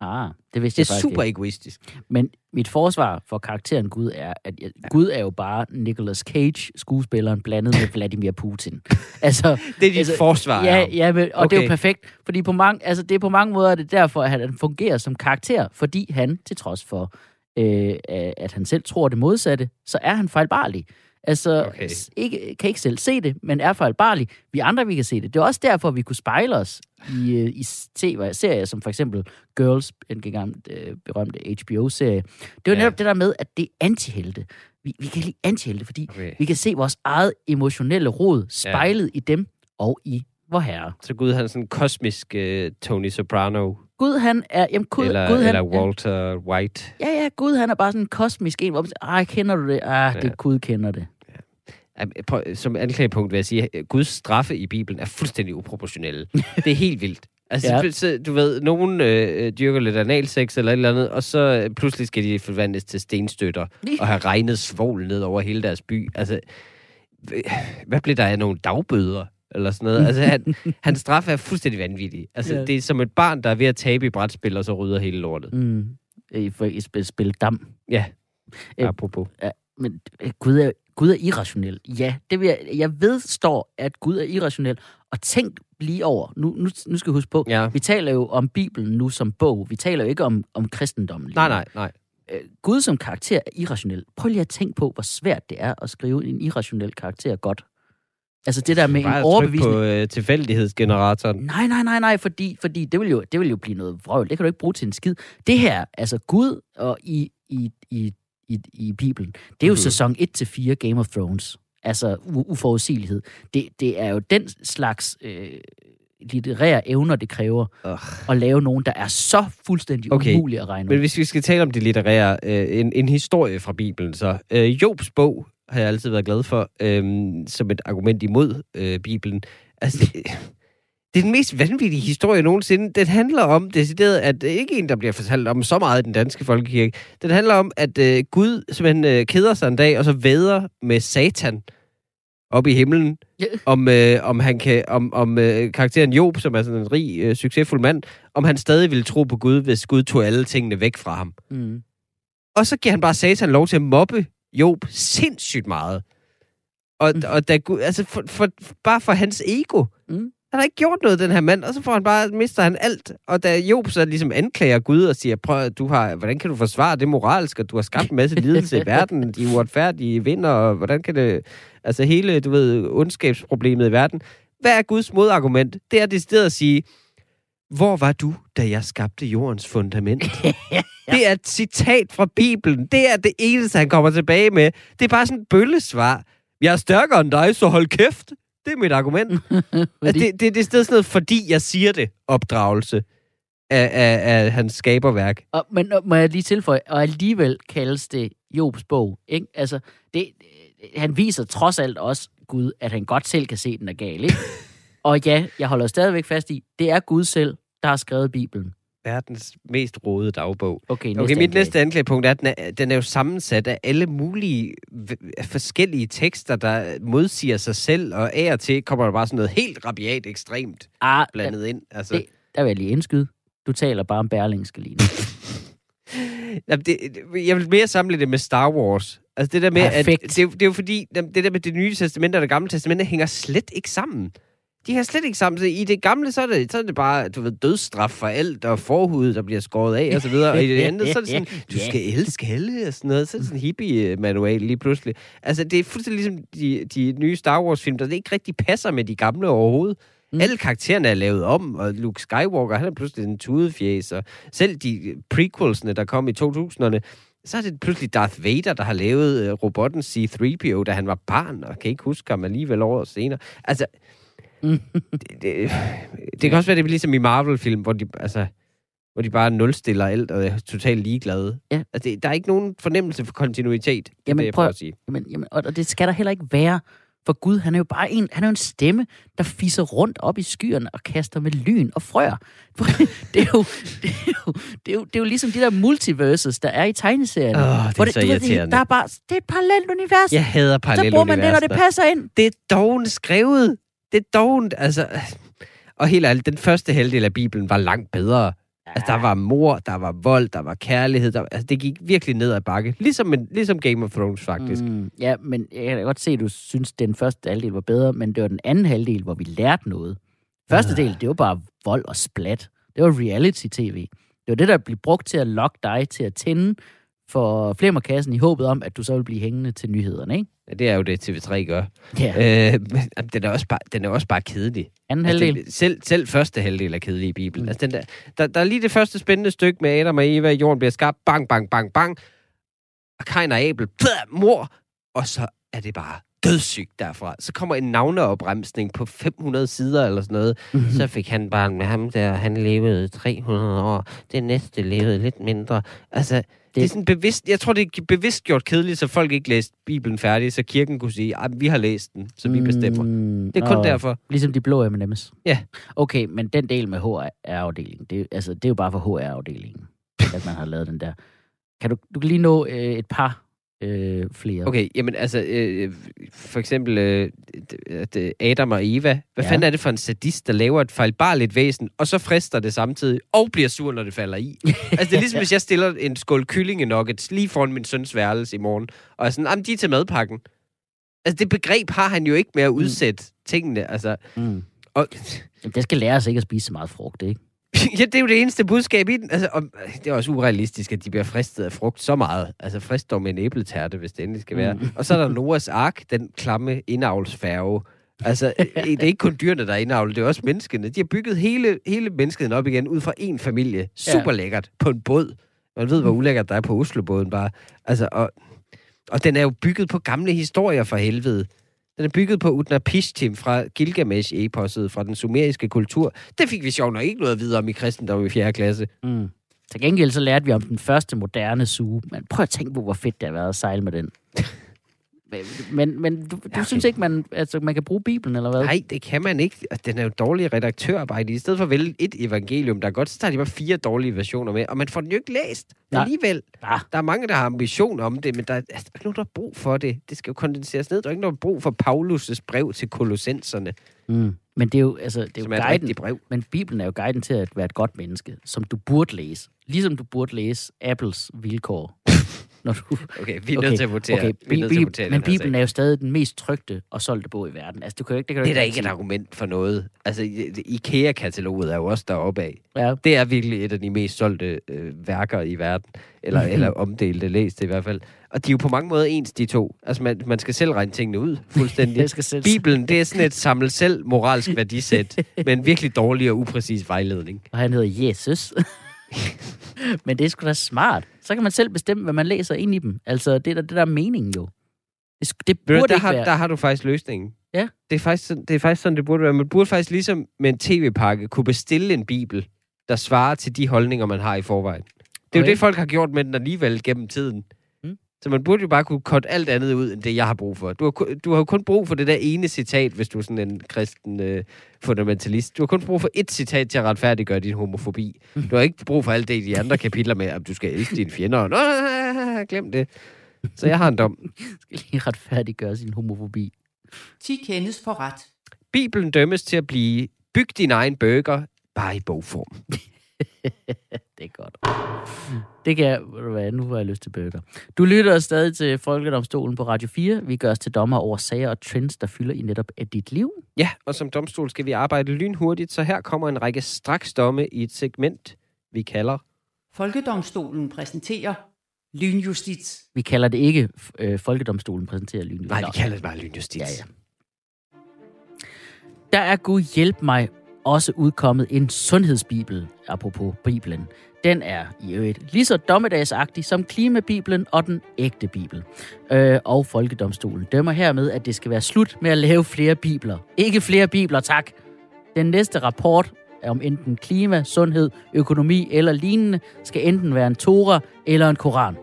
Ah, det vidste Det jeg er faktisk super ikke. egoistisk. Men mit forsvar for karakteren Gud er, at jeg, Gud er jo bare Nicolas Cage, skuespilleren, blandet med Vladimir Putin. (laughs) altså, Det er dit Altså, forsvar. ja, ja men, og okay. det er jo perfekt, fordi på mange, altså, det er på mange måder er det derfor, at han fungerer som karakter, fordi han, til trods for, øh, at han selv tror det modsatte, så er han fejlbarlig. Altså, Okay. ikke, kan ikke selv se det, men er fejlbarlig. Vi andre, vi kan se det. Det er også derfor, vi kunne spejle os i, øh, i tv-serier, som for eksempel Girls, en gang øh, berømte HBO-serie. Det var Ja. netop det der med, at det er antihelte. Vi, vi kan lide antihelte, fordi Okay. vi kan se vores eget emotionelle rod spejlet ja. i dem og i vor herre. Så Gud, han er sådan en kosmisk uh, Tony Soprano, Gud, han er... Jamen, Gud, eller, Gud, han, eller Walter White. Ja, ja, Gud, han er bare sådan en kosmisk en, hvor man siger, ej, kender du det? Ah, det Ja. Gud kender det. Prøv, Som anklagepunkt vil jeg sige, at Guds straffe i Bibelen er fuldstændig uproportionelle. det er helt vildt. Altså, Ja. (laughs) ja. så, du ved, nogen øh, dyrker lidt analsex eller et eller andet, og så øh, pludselig skal de forvandles til stenstøtter og have regnet svovl ned over hele deres by. Altså, hvad blev der af nogle dagbøder? Eller sådan noget. Altså, han, (laughs) hans straf er fuldstændig vanvittig. Altså, Ja. ja. det er som et barn, der er ved at tabe i brætspil, og så rydder hele lortet. Mm. I, for, i spil, spil dam. Ja, Øh, apropos. Men øh, Gud er, Gud er irrationel. Ja, det vil jeg, jeg vedstår, at Gud er irrationel. Og tænk lige over, nu, nu, nu skal vi huske på, Ja. vi taler jo om Bibelen nu som bog. Vi taler jo ikke om, om kristendommen. lige Nej, nej, nej. Øh, Gud som karakter er irrationel. Prøv lige at tænke på, hvor svært det er at skrive en irrationel karakter godt. Altså det der med en overbevisning. på øh, tilfældighedsgeneratoren. Nej, nej, nej, nej, fordi, fordi det, vil jo, det vil jo blive noget vrøvl. Det kan du ikke bruge til en skid. Det her, altså Gud og i, i, i, i, i Bibelen, det er jo Mhm. sæson 1-4 Game of Thrones. Altså u- uforudsigelighed. Det, det er jo den slags øh, litterære evner, det kræver Ugh. at lave nogen, der er så fuldstændig Okay, umulige at regne Men ud. hvis vi skal tale om det litterære, øh, en, en historie fra Bibelen, så øh, Jobs bog har jeg altid været glad for, øh, som et argument imod øh, Bibelen. Altså, det, det er den mest vanvittige historie nogensinde. Den handler om, decideret, at det ikke en, der bliver fortalt om så meget i den danske folkekirke. Den handler om, at øh, Gud simpelthen øh, keder sig en dag, og så væder med Satan op i himlen, Ja. om, øh, om han kan, om, om øh, karakteren Job, som er sådan en rig, øh, succesfuld mand, om han stadig ville tro på Gud, hvis Gud tog alle tingene væk fra ham. Mm. Og så giver han bare Satan lov til at mobbe Job sindssygt meget. Og, Mm. og da Gud, altså for, for, bare for hans ego. Mm. Han har ikke gjort noget, den her mand, og så får han bare, mister han alt. Og da Job så ligesom anklager Gud og siger, prøv, du har, hvordan kan du forsvare det moralsk, og du har skabt en masse lidelse i (laughs) verden, de uretfærdige vinder, og hvordan kan det, altså hele, du ved, ondskabsproblemet i verden. Hvad er Guds modargument? Det er decideret at sige, hvor var du, da jeg skabte jordens fundament? (laughs) Det er et citat fra Bibelen. Det er det eneste, han kommer tilbage med. Det er bare sådan et bøllesvar. Jeg er stærkere end dig, så hold kæft. Det er mit argument. (laughs) Fordi, det, det, det er sådan noget, fordi jeg siger det, opdragelse af, af, af hans skaberværk. og, men og må jeg lige tilføje, og alligevel kaldes det Jobs bog. Ikke? Altså, det, han viser trods alt også Gud, at han godt selv kan se, den er gal. Ikke? (laughs) og ja, jeg holder stadigvæk fast i, det er Gud selv, der har skrevet Bibelen. verdens mest rodede dagbog. Okay, næste Okay, mit anklage. næste anklagepunkt er, at den er, den er jo sammensat af alle mulige forskellige tekster, der modsiger sig selv, og af og til kommer der bare sådan noget helt rabiat ekstremt Ah, blandet ind. Altså, det, der vil jeg lige indskyde. Du taler bare om Berlingske lige nu. (laughs) Jamen, det, det- jeg vil mere samle det med Star Wars. Altså det der med, Perfekt. at det, er jo- det er jo fordi, det der med det nye testamente og det gamle testamente hænger slet ikke sammen. De hænger slet ikke sammen. Så I det gamle, så er det, så er det bare, du ved, dødsstraf for alt, og forhud, der bliver skåret af, og så videre. Og i det (laughs) andet, så er det sådan, du skal elske alle, og sådan noget. Så er det sådan en hippie-manual lige pludselig. Altså, det er fuldstændig ligesom de, de nye Star Wars-film, der ikke rigtig passer med de gamle overhovedet. Mm. Alle karaktererne er lavet om, og Luke Skywalker, han er pludselig en tudefjæs, og selv de prequelsene, der kom i 2000'erne, så er det pludselig Darth Vader, der har lavet uh, robotten C-3PO, da han var barn, og kan ikke huske ham alligevel år senere. Altså. (laughs) det, det, det kan også være, det er ligesom i Marvel-film, hvor de, altså, hvor de bare nulstiller alt og er totalt ligeglade. Ja. Altså, det, der er ikke nogen fornemmelse for kontinuitet. Det Jamen, det, jeg prøv- at sige. Jamen, jamen, og og det skal der heller ikke være. For Gud, han er jo bare en, han er jo en stemme, der fisser rundt op i skyerne og kaster med lyn og frøer. (laughs) Det er jo, det er jo, det er jo, det er jo ligesom de der multiverses, der er i tegneserierne. Åh, det er så du ved, irriterende. Der er bare, det er et parallelt univers. Jeg hader så bruger man det, når det passer ind. det er dovent skrevet. Det er dovent, altså... Og helt ærligt, den første halvdel af Bibelen var langt bedre. Altså, der var mor, der var vold, der var kærlighed. Der, altså, det gik virkelig ned ad bakke. Ligesom, en, ligesom Game of Thrones, faktisk. Mm. Mm, ja, men jeg kan godt se, at du synes, at den første halvdel var bedre, men det var den anden halvdel, hvor vi lærte noget. Første Ah. del, det var bare vold og splat. Det var reality-tv. Det var det, der blev brugt til at lokke dig til at tænde for flimmerkassen i håbet om, at du så ville blive hængende til nyhederne, ikke? Ja, det er jo det, TV3 gør. Ja, Øh, men den, er også bare, den er også bare kedelig. anden Altså, halvdel. den, selv, selv første halvdel er kedelig i Bibelen. Mm. Altså, den der, der, der er lige det første spændende stykke med Adam og Eva, jorden bliver skabt, bang, bang, bang, bang. Og Kain og Abel, plah, mor. Og så er det bare dødssygt derfra. Så kommer en navneopremsning på 500 sider eller sådan noget. Mhm. Så fik han bare med ham der, han levede 300 år. Det næste levede lidt mindre. Altså, det, det er sådan bevidst, jeg tror, det er bevidst gjort kedeligt, så folk ikke læste Bibelen færdig, så kirken kunne sige, at vi har læst den, så vi bestemmer. Mm, Det er kun og derfor. Ligesom de blå M&M's. Ja. Okay, men den del med HR-afdelingen, det, altså, det er jo bare for HR-afdelingen, (laughs) at man har lavet den der. Kan du, du kan lige nå øh, et par øh, flere. Okay, jamen altså, øh, for eksempel øh, at, øh, Adam og Eva. Hvad Ja. ja. fanden er det for en sadist, der laver et fejlbarligt væsen, og så frister det samtidig, og bliver sur, når det falder i? (laughs) altså, det er ligesom, hvis jeg stiller en skål kyllingenuggets lige foran min søns værelse i morgen, og er sådan, jamen, de er til madpakken. Altså, det begreb har han jo ikke med at udsætte mm. tingene. Altså, Mm. og, Jamen, det skal lære os ikke at spise så meget frugt, ikke? (laughs) ja, det er jo det eneste budskab i den. Altså, og, det er også urealistisk, at de bliver fristet af frugt så meget. Altså, frist dog med en æbletærte, hvis det endelig skal være. Mm. Mm. Og så er der Noahs ark, den klamme indavlsfærge. Altså, (laughs) det er ikke kun dyrene, der er indavlet, det er også menneskene. De har bygget hele, hele mennesket op igen ud fra en familie. Super lækkert. På en båd. Man ved, hvor ulækkert der er på Oslobåden bare. Altså, og, og den er jo bygget på gamle historier for helvede. Den er bygget på Utnapishtim fra Gilgamesh-eposset fra den sumeriske kultur. Det fik vi sjovt nok ikke noget videre om i kristendom i 4. klasse. Mm. Til gengæld så lærte vi om den første moderne suge. Men prøv at tænke på, hvor fedt det har været at sejle med den. Men, men du, du Ja, synes okay. ikke, man, altså, man kan bruge Bibelen, eller hvad? Nej, det kan man ikke. Altså, Den er jo dårlig redaktørarbejde. I stedet for at vælge et evangelium, der er godt, så tager de bare fire dårlige versioner med, og man får den jo ikke læst Nej. alligevel. Ah. Der er mange, der har ambition om det, men der er, altså, der er ikke nogen, der har brug for det. Det skal jo kondenseres ned. Der er ikke nogen, der har brug for Paulus' brev til kolossenserne, Mm. Men det er jo, altså, det er jo som er et guiden. brev. Men Bibelen er jo guiden til at være et godt menneske, som du burde læse. Ligesom du burde læse Apples vilkår. (laughs) Når du, Okay, vi er nødt til at votere. okay, vi er nødt til at votere men Bibelen er jo stadig den mest trygte og solgte bog i verden. Altså, du kan jo ikke, det kan Det er da ikke et argument for noget. Altså, i- IKEA-kataloget er jo også deroppe af. Ja. Det er virkelig et af de mest solgte øh, værker i verden. Eller, (laughs) eller omdelte, læste i hvert fald. Og de er jo på mange måder ens, de to. Altså, man, man skal selv regne tingene ud fuldstændig. (laughs) Skal selv Bibelen, det er sådan et samle selv moralsk værdisæt, med en virkelig dårlig og upræcis vejledning. Og han hedder Jesus. (laughs) Men det er sgu da smart. Så kan man selv bestemme, hvad man læser ind i dem. Altså, det er da det der er meningen jo. Det, det burde du, der, ikke har, være... der har du faktisk løsningen. Ja. Det er faktisk, sådan, det er faktisk sådan, det burde være. Man burde faktisk ligesom med en tv-pakke kunne bestille en bibel, der svarer til de holdninger, man har i forvejen. Det er jo Okay. det, folk har gjort med den alligevel gennem tiden. Mm. Så man burde jo bare kunne korte alt andet ud, end det, jeg har brug for. Du har, du har jo kun brug for det der ene citat, hvis du er sådan en kristen øh, fundamentalist. Du har kun brug for et citat til at retfærdiggøre din homofobi. Du har ikke brug for alt det i de andre kapitler med, at du skal elske dine fjender. Nå, glem det. Så jeg har en dom. (laughs) Skal lige retfærdiggøre sin homofobi. 10 kendes for ret. Bibelen dømmes til at blive byg din egen burger, bare i bogform. (laughs) Det er godt. Det kan jeg, hvad, nu har jeg lyst til bøger. Du lytter stadig til Folkedomstolen på Radio 4. Vi gør os til dommer over sager og trends, der fylder i netop af dit liv. Ja, og som domstol skal vi arbejde lynhurtigt, så her kommer en række straksdomme i et segment, vi kalder Folkedomstolen præsenterer lynjustits. Vi kalder det ikke øh, Folkedomstolen præsenterer lyn. Nej, vi kalder det bare lynjustits. Ja, ja. Der er Gud hjælp mig også udkommet en sundhedsbibel, apropos Bibelen. Den er i øvrigt lige så dommedagsagtig som klimabibelen og den ægte bibel. Øh, og Folkedomstolen dømmer hermed, at det skal være slut med at lave flere bibler. Ikke flere bibler, tak. Den næste rapport om enten klima, sundhed, økonomi eller lignende, skal enten være en Torah eller en Koran.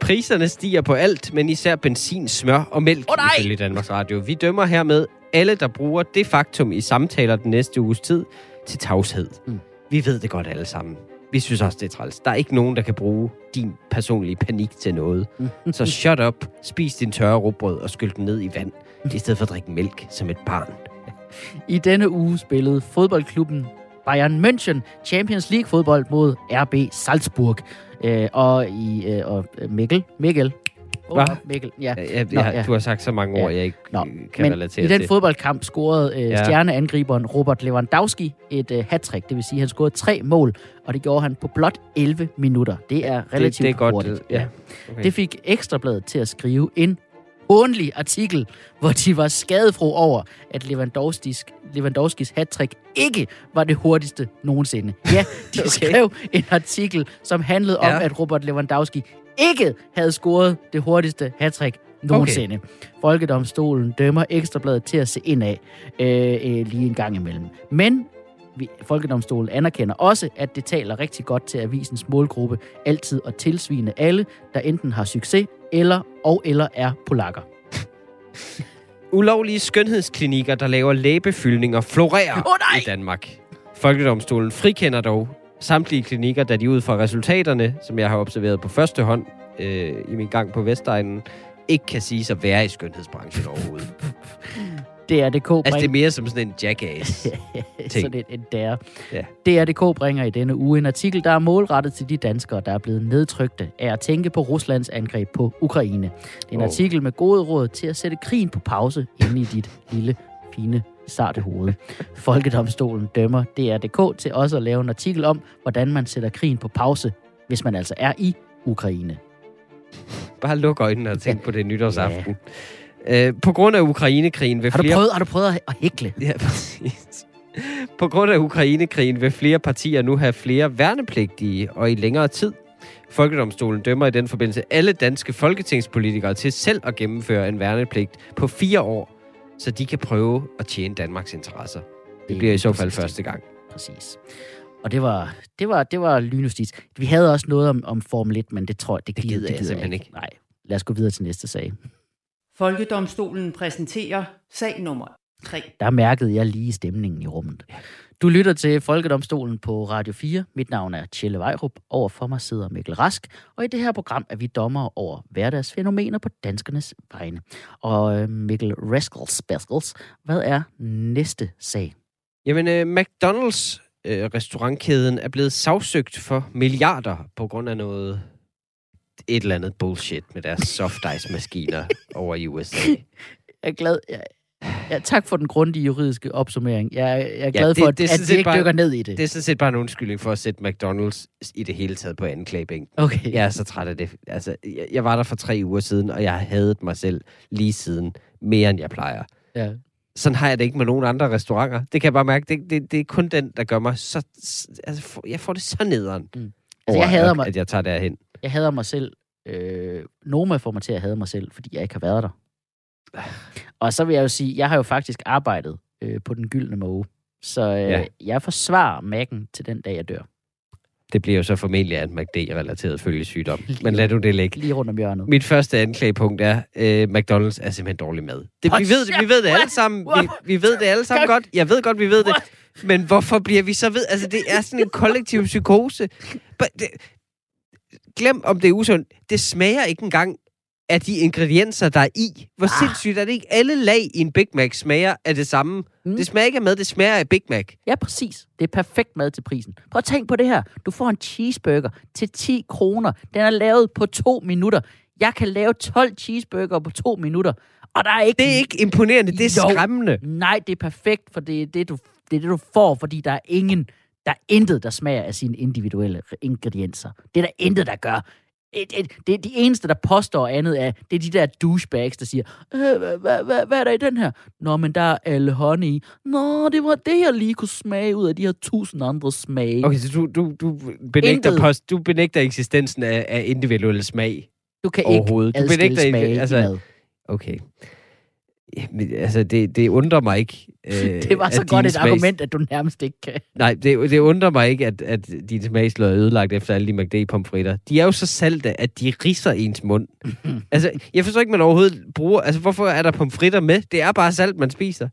Priserne stiger på alt, men især benzin, smør og mælk, Åh, nej! ifølge Danmarks Radio. Vi dømmer hermed alle, der bruger det faktum i samtaler den næste uges tid, til tavshed. Mm. Mm. Vi ved det godt alle sammen. Vi synes også, det er træls. Der er ikke nogen, der kan bruge din personlige panik til noget. Så shut up, spis din tørre råbrød og skyld den ned i vand, i stedet for at drikke mælk som et barn. I denne uge spillede fodboldklubben Bayern München Champions League fodbold mod RB Salzburg. Øh, og i øh, og øh, Mikkel, Mikkel, Hvad? oh, Mikkel, ja. Jeg, jeg, Nå, ja. Du har sagt så mange Ja. ord, jeg ikke Nå, kan Men relatere i den til. fodboldkamp scorede øh, Ja. stjerneangriberen Robert Lewandowski et øh, hat-trick. Det vil sige, at han scorede tre mål, og det gjorde han på blot 11 minutter. Det er relativt det, det er godt. hurtigt. Ja. Okay. Det fik Ekstrabladet til at skrive en hånlig artikel, (laughs) hvor de var skadefro over, at Lewandowskis, Lewandowskis hattrick ikke var det hurtigste nogensinde. Ja, de (laughs) okay. skrev en artikel, som handlede om, Ja. at Robert Lewandowski ikke havde scoret det hurtigste hattrick nogensinde. Okay. Folkedomstolen dømmer Ekstrabladet til at se ind af øh, øh, lige en gang imellem. Men vi, Folkedomstolen anerkender også, at det taler rigtig godt til avisens målgruppe altid at tilsvine alle, der enten har succes eller og eller er polakker. (laughs) Ulovlige skønhedsklinikker, der laver læbefyldninger, florerer nej! i Danmark. Folkedomstolen frikender dog samtlige klinikker, da de ud fra resultaterne, som jeg har observeret på første hånd øh, i min gang på Vestegnen, ikke kan sige at være i skønhedsbranchen overhovedet. DRDK altså, det er bringer, mere som sådan en jackass. (laughs) ting. sådan et der. Ja. DRDK bringer i denne uge en artikel, der er målrettet til de danskere, der er blevet nedtrykte af at tænke på Ruslands angreb på Ukraine. Det er en Oh. artikel med gode råd til at sætte krigen på pause inde i dit lille, fine, sarte hoved. Folkedomstolen dømmer DRDK til også at lave en artikel om, hvordan man sætter krigen på pause, hvis man altså er i Ukraine. Bare luk øjnene og tænk på det nytårsaften. Øh, på grund af Ukrainekrigen vil Har du flere... prøvet, har du prøvet at- at hækle? Ja, præcis. På grund af Ukrainekrigen vil flere partier nu have flere værnepligtige og i længere tid. Folkedomstolen dømmer i den forbindelse alle danske folketingspolitikere til selv at gennemføre en værnepligt på fire år, så de kan prøve at tjene Danmarks interesser. Det bliver i så fald præcis det. første gang. Præcis. Og det var, det var, det var lynjustis. Vi havde også noget om, om Formel 1, men det tror jeg, det, Det gider jeg simpelthen ikke. Nej, lad os gå videre til næste sag. Folkedomstolen præsenterer sag nummer 3. Der mærkede jeg lige stemningen i rummet. Du lytter til Folkedomstolen på Radio 4. Mit navn er Tjelle Vejrup. Over for mig sidder Mikkel Rask. Og i det her program er vi dommer over hverdagsfænomener på danskernes vegne. Og øh, Mikkel Raskels Baskels, hvad er næste sag? Jamen, øh, McDonald's øh, restaurantkæden er blevet sagsøgt for milliarder på grund af noget et eller andet bullshit med deres soft ice maskiner (laughs) over i USA. Jeg er glad... Jeg, ja, tak for den grundige juridiske opsummering. Jeg, er- jeg er glad det- for, at, det at vi ikke bare- dykker ned i det. Det er sådan set bare en undskyldning for at sætte McDonald's i det hele taget på anklagebænken. Okay. Jeg er så træt af det. Altså, jeg, jeg var der for tre uger siden, og jeg har hadet mig selv lige siden mere, end jeg plejer. ja. Sådan har jeg det ikke med nogen andre restauranter. Det kan jeg bare mærke. Det, det, det er kun den, der gør mig så... Altså, jeg får det så nederen. Mm. Altså, jeg hader mig, At jeg tager derhen. jeg hader mig selv. Øh, Noma får mig til at hade mig selv, fordi jeg ikke har været der. Og så vil jeg jo sige, jeg har jo faktisk arbejdet øh, på den gyldne måge. Så øh, ja. Jeg forsvarer Mac'en til den dag, jeg dør. Det bliver jo så formentlig af en McD-relateret følgesygdom. Men lad du det ligge. Lige rundt om hjørnet. Mit første anklagepunkt er, øh, McDonald's er simpelthen dårlig mad. Det, vi, ved det, vi ved det alle sammen. Vi, vi ved det alle sammen godt. Jeg ved godt, vi ved det. Men hvorfor bliver vi så ved? Altså, det er sådan en kollektiv psykose. But det, glem, om det er usundt. Det smager ikke engang af de ingredienser, der er i. Hvor ah. sindssygt er det ikke? Alle lag i en Big Mac smager af det samme. Mm. Det smager ikke af mad, det smager af Big Mac. Ja, præcis. Det er perfekt mad til prisen. Prøv at tænk på det her. Du får en cheeseburger til 10 kroner. Den er lavet på to minutter. Jeg kan lave 12 cheeseburger på to minutter. Og der er ikke... Det er ikke imponerende, det er Jo. skræmmende. Nej, det er perfekt, for det er det, du, det er det, du får, fordi der er ingen, der er intet, der smager af sine individuelle ingredienser. Det er der intet, der gør. Et, et, det er de eneste, der påstår andet af, det er de der douchebags, der siger, øh, hvad, hvad, hvad, hvad er der i den her? Nå, men der er alle honey i. Nå, det var det, jeg lige kunne smage ud af de her tusind andre smage. Okay, så du, du, du, benægter, Intet. post, du benægter eksistensen af, af individuel smag. Du kan ikke. Du benægter ikke- smage altså- altså. Okay. Ja, men, altså, det, det undrer mig ikke. (laughs) Øh, Det var så godt et smags- argument, at du nærmest ikke kan. Nej, det, det undrer mig ikke, at, at din smagsløg er ødelagt efter alle de McD-pomfritter. De er jo så salte, at de risser ens mund. (laughs) altså, jeg forstår ikke, man overhovedet bruger... Altså, hvorfor er der pomfritter med? Det er bare salt, man spiser.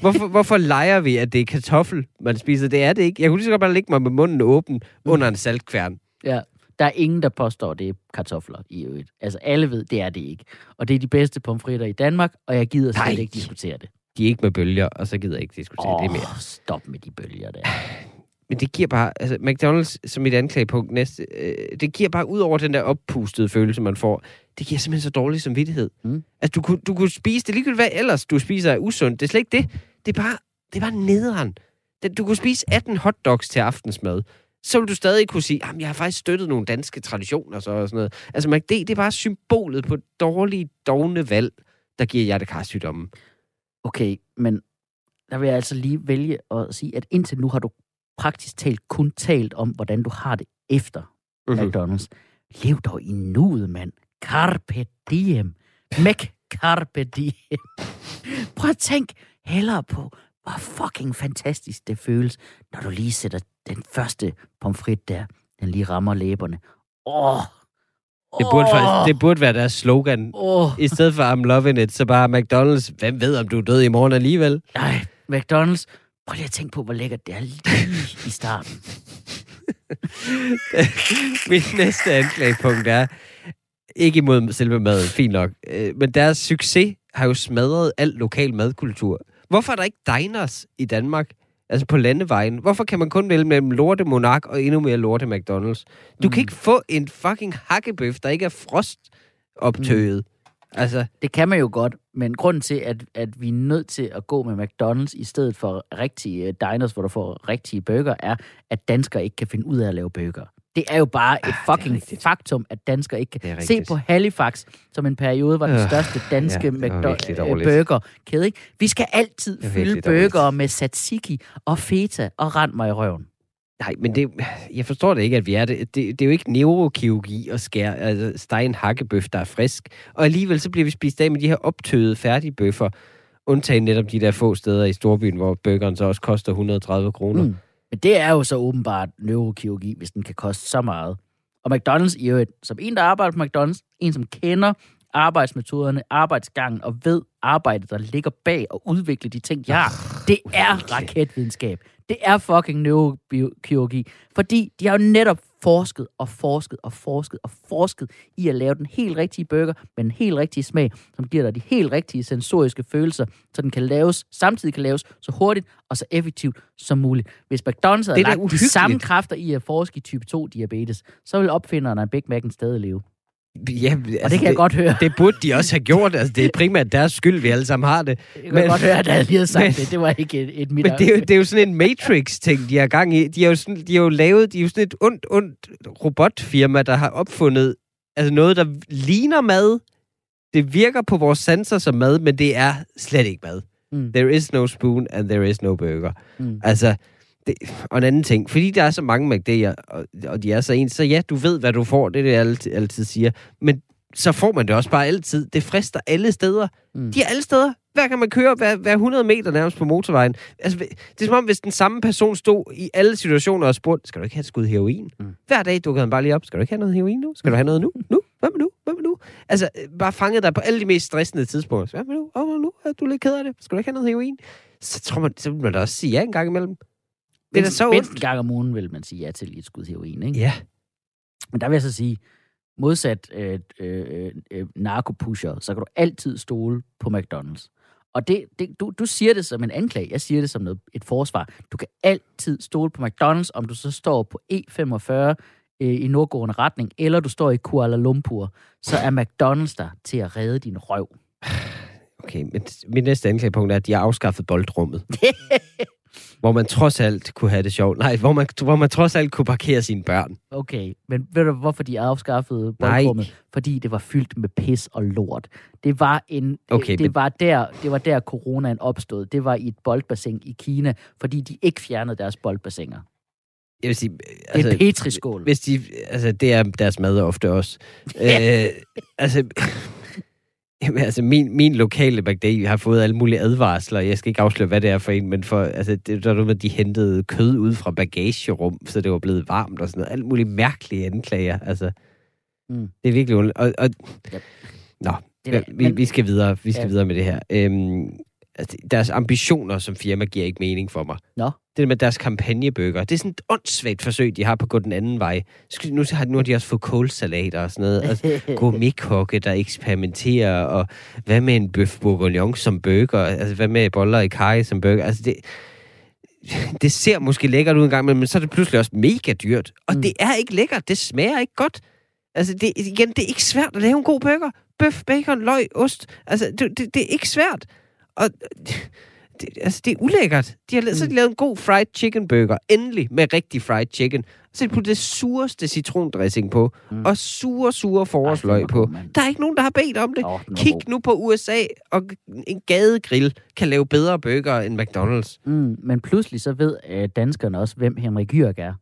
Hvorfor, hvorfor leger vi, at det er kartoffel, man spiser? Det er det ikke. Jeg kunne lige så godt bare ligge mig med munden åben under en saltkværn. Ja. Der er ingen, der påstår, det er kartofler i øvrigt. Altså, alle ved, det er det ikke. Og det er de bedste pomfritter i Danmark, og jeg gider slet Nej. ikke diskutere det. De er ikke med bølger, og så gider jeg ikke diskutere Åh, det mere. stop med de bølger der. (sighs) Men det giver bare, altså McDonald's som et anklagepunkt næste, øh, det giver bare ud over den der oppustede følelse, man får, det giver simpelthen så dårlig samvittighed. Mm. Altså du kunne, du kunne spise, det ligegyldigt hvad ellers du spiser er usundt, det er slet ikke det. Det er bare, det er bare nederen. Du kunne spise 18 hotdogs til aftensmad, så vil du stadig kunne sige, at jeg har faktisk støttet nogle danske traditioner så og sådan noget. Altså McD, det er bare symbolet på dårlige, dogne valg, der giver hjertekarsygdomme. Okay, men der vil jeg altså lige vælge at sige, at indtil nu har du praktisk talt kun talt om, hvordan du har det efter Mhm. McDonald's. Lev dog i nuet, mand. Carpe diem. Mac carpe diem. Prøv at tænk hellere på, hvor fucking fantastisk det føles, når du lige sætter den første pomfrit der, den lige rammer læberne. Åh! Det burde, faktisk, det burde være deres slogan. Åh! I stedet for I'm loving it, så bare McDonald's. Hvem ved, om du er død i morgen alligevel? Nej, McDonald's. Prøv lige at tænke på, hvor lækkert det er lige i starten. (laughs) Mit næste anklagepunkt er, ikke imod selve maden, fint nok, øh, men deres succes har jo smadret al lokal madkultur. Hvorfor er der ikke diners i Danmark? Altså på landevejen. Hvorfor kan man kun vælge mellem lorte Monark og endnu mere lorte McDonald's? Du kan Mm. ikke få en fucking hakkebøf, der ikke er frostoptøjet. Mm. Altså, Det kan man jo godt, men grunden til, at, at vi er nødt til at gå med McDonald's i stedet for rigtige øh, diners, hvor du får rigtige burger, er, at danskere ikke kan finde ud af at lave burger. Det er jo bare et Ah, fucking faktum, at danskere ikke kan... Se på Halifax, som en periode var den Øh, største danske ja, ja, dårligt. burgerkæde. Ikke? Vi skal altid fylde burger med tzatziki og feta og rend mig i røven. Nej, men det, jeg forstår det ikke, at vi er det. Det, det er jo ikke neurokirurgi at skære, altså stege en hakkebøf, der er frisk. Og alligevel så bliver vi spist af med de her optøede færdigbøffer. Undtagen netop de der få steder i Storbyen, hvor burgeren så også koster 130 kroner. Mm. Men det er jo så åbenbart neurokirurgi, hvis den kan koste så meget. Og McDonald's i øvrigt, som en, der arbejder på McDonald's, en, som kender arbejdsmetoderne, arbejdsgangen og ved arbejdet, der ligger bag at udvikle de ting, har. Det er raketvidenskab. Det er fucking neurokirurgi. Fordi de har jo netop forsket og forsket og forsket og forsket i at lave den helt rigtige burger med den helt rigtige smag, som giver dig de helt rigtige sensoriske følelser, så den kan laves, samtidig kan laves så hurtigt og så effektivt som muligt. Hvis McDonald's havde lagt de samme kræfter i at forske i type 2-diabetes, så vil opfinderen af Big Mac'en stadig leve. Ja, altså, Og det kan jeg godt høre. Det burde de også have gjort. Altså, det er primært deres skyld, vi alle sammen har det. Jeg kan godt høre, at jeg lige havde sagt men- det. Det var ikke et, et mit... Men det er, jo, det er jo sådan en Matrix-ting, de har gang i. De har jo, sådan, de har jo lavet, de er jo sådan et ondt, ondt robotfirma, der har opfundet altså noget, der ligner mad. Det virker på vores sanser som mad, men det er slet ikke mad. Mm. There is no spoon, and there is no burger. Mm. Altså, det, og en anden ting, fordi der er så mange McD'er, og, og de er så ens, så ja, du ved, hvad du får, det er det, jeg altid, altid siger. Men så får man det også bare altid. Det frister alle steder. Mm. De er alle steder. Hver gang man kører hver, hver 100 meter nærmest på motorvejen. Altså, det er som om, hvis den samme person stod i alle situationer og spurgte, skal du ikke have et skud heroin? Mm. Hver dag dukkede han bare lige op. Skal du ikke have noget heroin nu? Skal du have noget nu? Nu? Hvad med nu? Hvad med nu? Altså, bare fanget dig på alle de mest stressende tidspunkter. Hvad med nu? Åh, nu er du lidt ked af det. Skal du ikke have noget heroin? Så tror man, så vil man da også sige ja en gang imellem. Det er da så ondt. en gang om ugen vil man sige ja til et skud heroin, ikke? Ja. Men der vil jeg så sige, modsat øh, øh, øh, narkopusher, så kan du altid stole på McDonald's. Og det, det, du, du siger det som en anklage, jeg siger det som noget, et forsvar. Du kan altid stole på McDonald's, om du så står på E45 øh, i nordgående retning, eller du står i Kuala Lumpur, så er McDonald's der til at redde din røv. (sighs) Okay, men mit næste anklagepunkt er, at de har afskaffet boldrummet. (laughs) hvor man trods alt kunne have det sjovt. Nej, hvor man, hvor man trods alt kunne parkere sine børn. Okay, men ved du, hvorfor de afskaffede boldrummet? Fordi det var fyldt med pis og lort. Det var, en, Okay, det, men- var der, det var der coronaen opstod. Det var i et boldbassin i Kina, fordi de ikke fjernede deres boldbassiner. Jeg vil sige, Det er altså, petriskål. hvis de, altså, det er deres mad ofte også. Ja. (laughs) øh, altså, jamen, altså, min, min lokale bagdage har fået alle mulige advarsler. Jeg skal ikke afsløre, hvad det er for en, men for, altså, det, er noget med, de hentede kød ud fra bagagerum, så det var blevet varmt og sådan noget. Alle mulige mærkelige anklager. Altså, Mm. Det er virkelig ondt. Og, og, Ja. Nå, Det vi, vi skal videre. Vi skal Ja. videre med det her. Øhm, altså, deres ambitioner som firma giver ikke mening for mig. Nå. Det med deres kampagnebøger. Det er sådan et åndssvagt forsøg, de har på at gå den anden vej. Nu har, nu har de også fået kålsalater og sådan noget. Altså, (laughs) gourmetkokke, der eksperimenterer, og hvad med en bøf bourguignon som burger? Altså, hvad med boller i kaj som burger? Altså, det, det ser måske lækkert ud en gang, men så er det pludselig også mega dyrt. Og mm. det er ikke lækkert. Det smager ikke godt. Altså, det, igen, det er ikke svært at lave en god burger. Bøf, bacon, løg, ost. Altså, det, det, det er ikke svært. Og (laughs) det, altså, det er ulækkert. De har, lavet, så har de lavet en god fried chicken burger. Endelig med rigtig fried chicken. Så de puttet det sureste citrondressing på. Mm. Mm. Og sure, sure forårsløg på. god. Der er ikke nogen, der har bedt om det. Var Kig god. nu på USA, og en gadegrill kan lave bedre burger end McDonald's. Mm, men pludselig så ved øh, danskerne også, hvem Henrik Jørg er.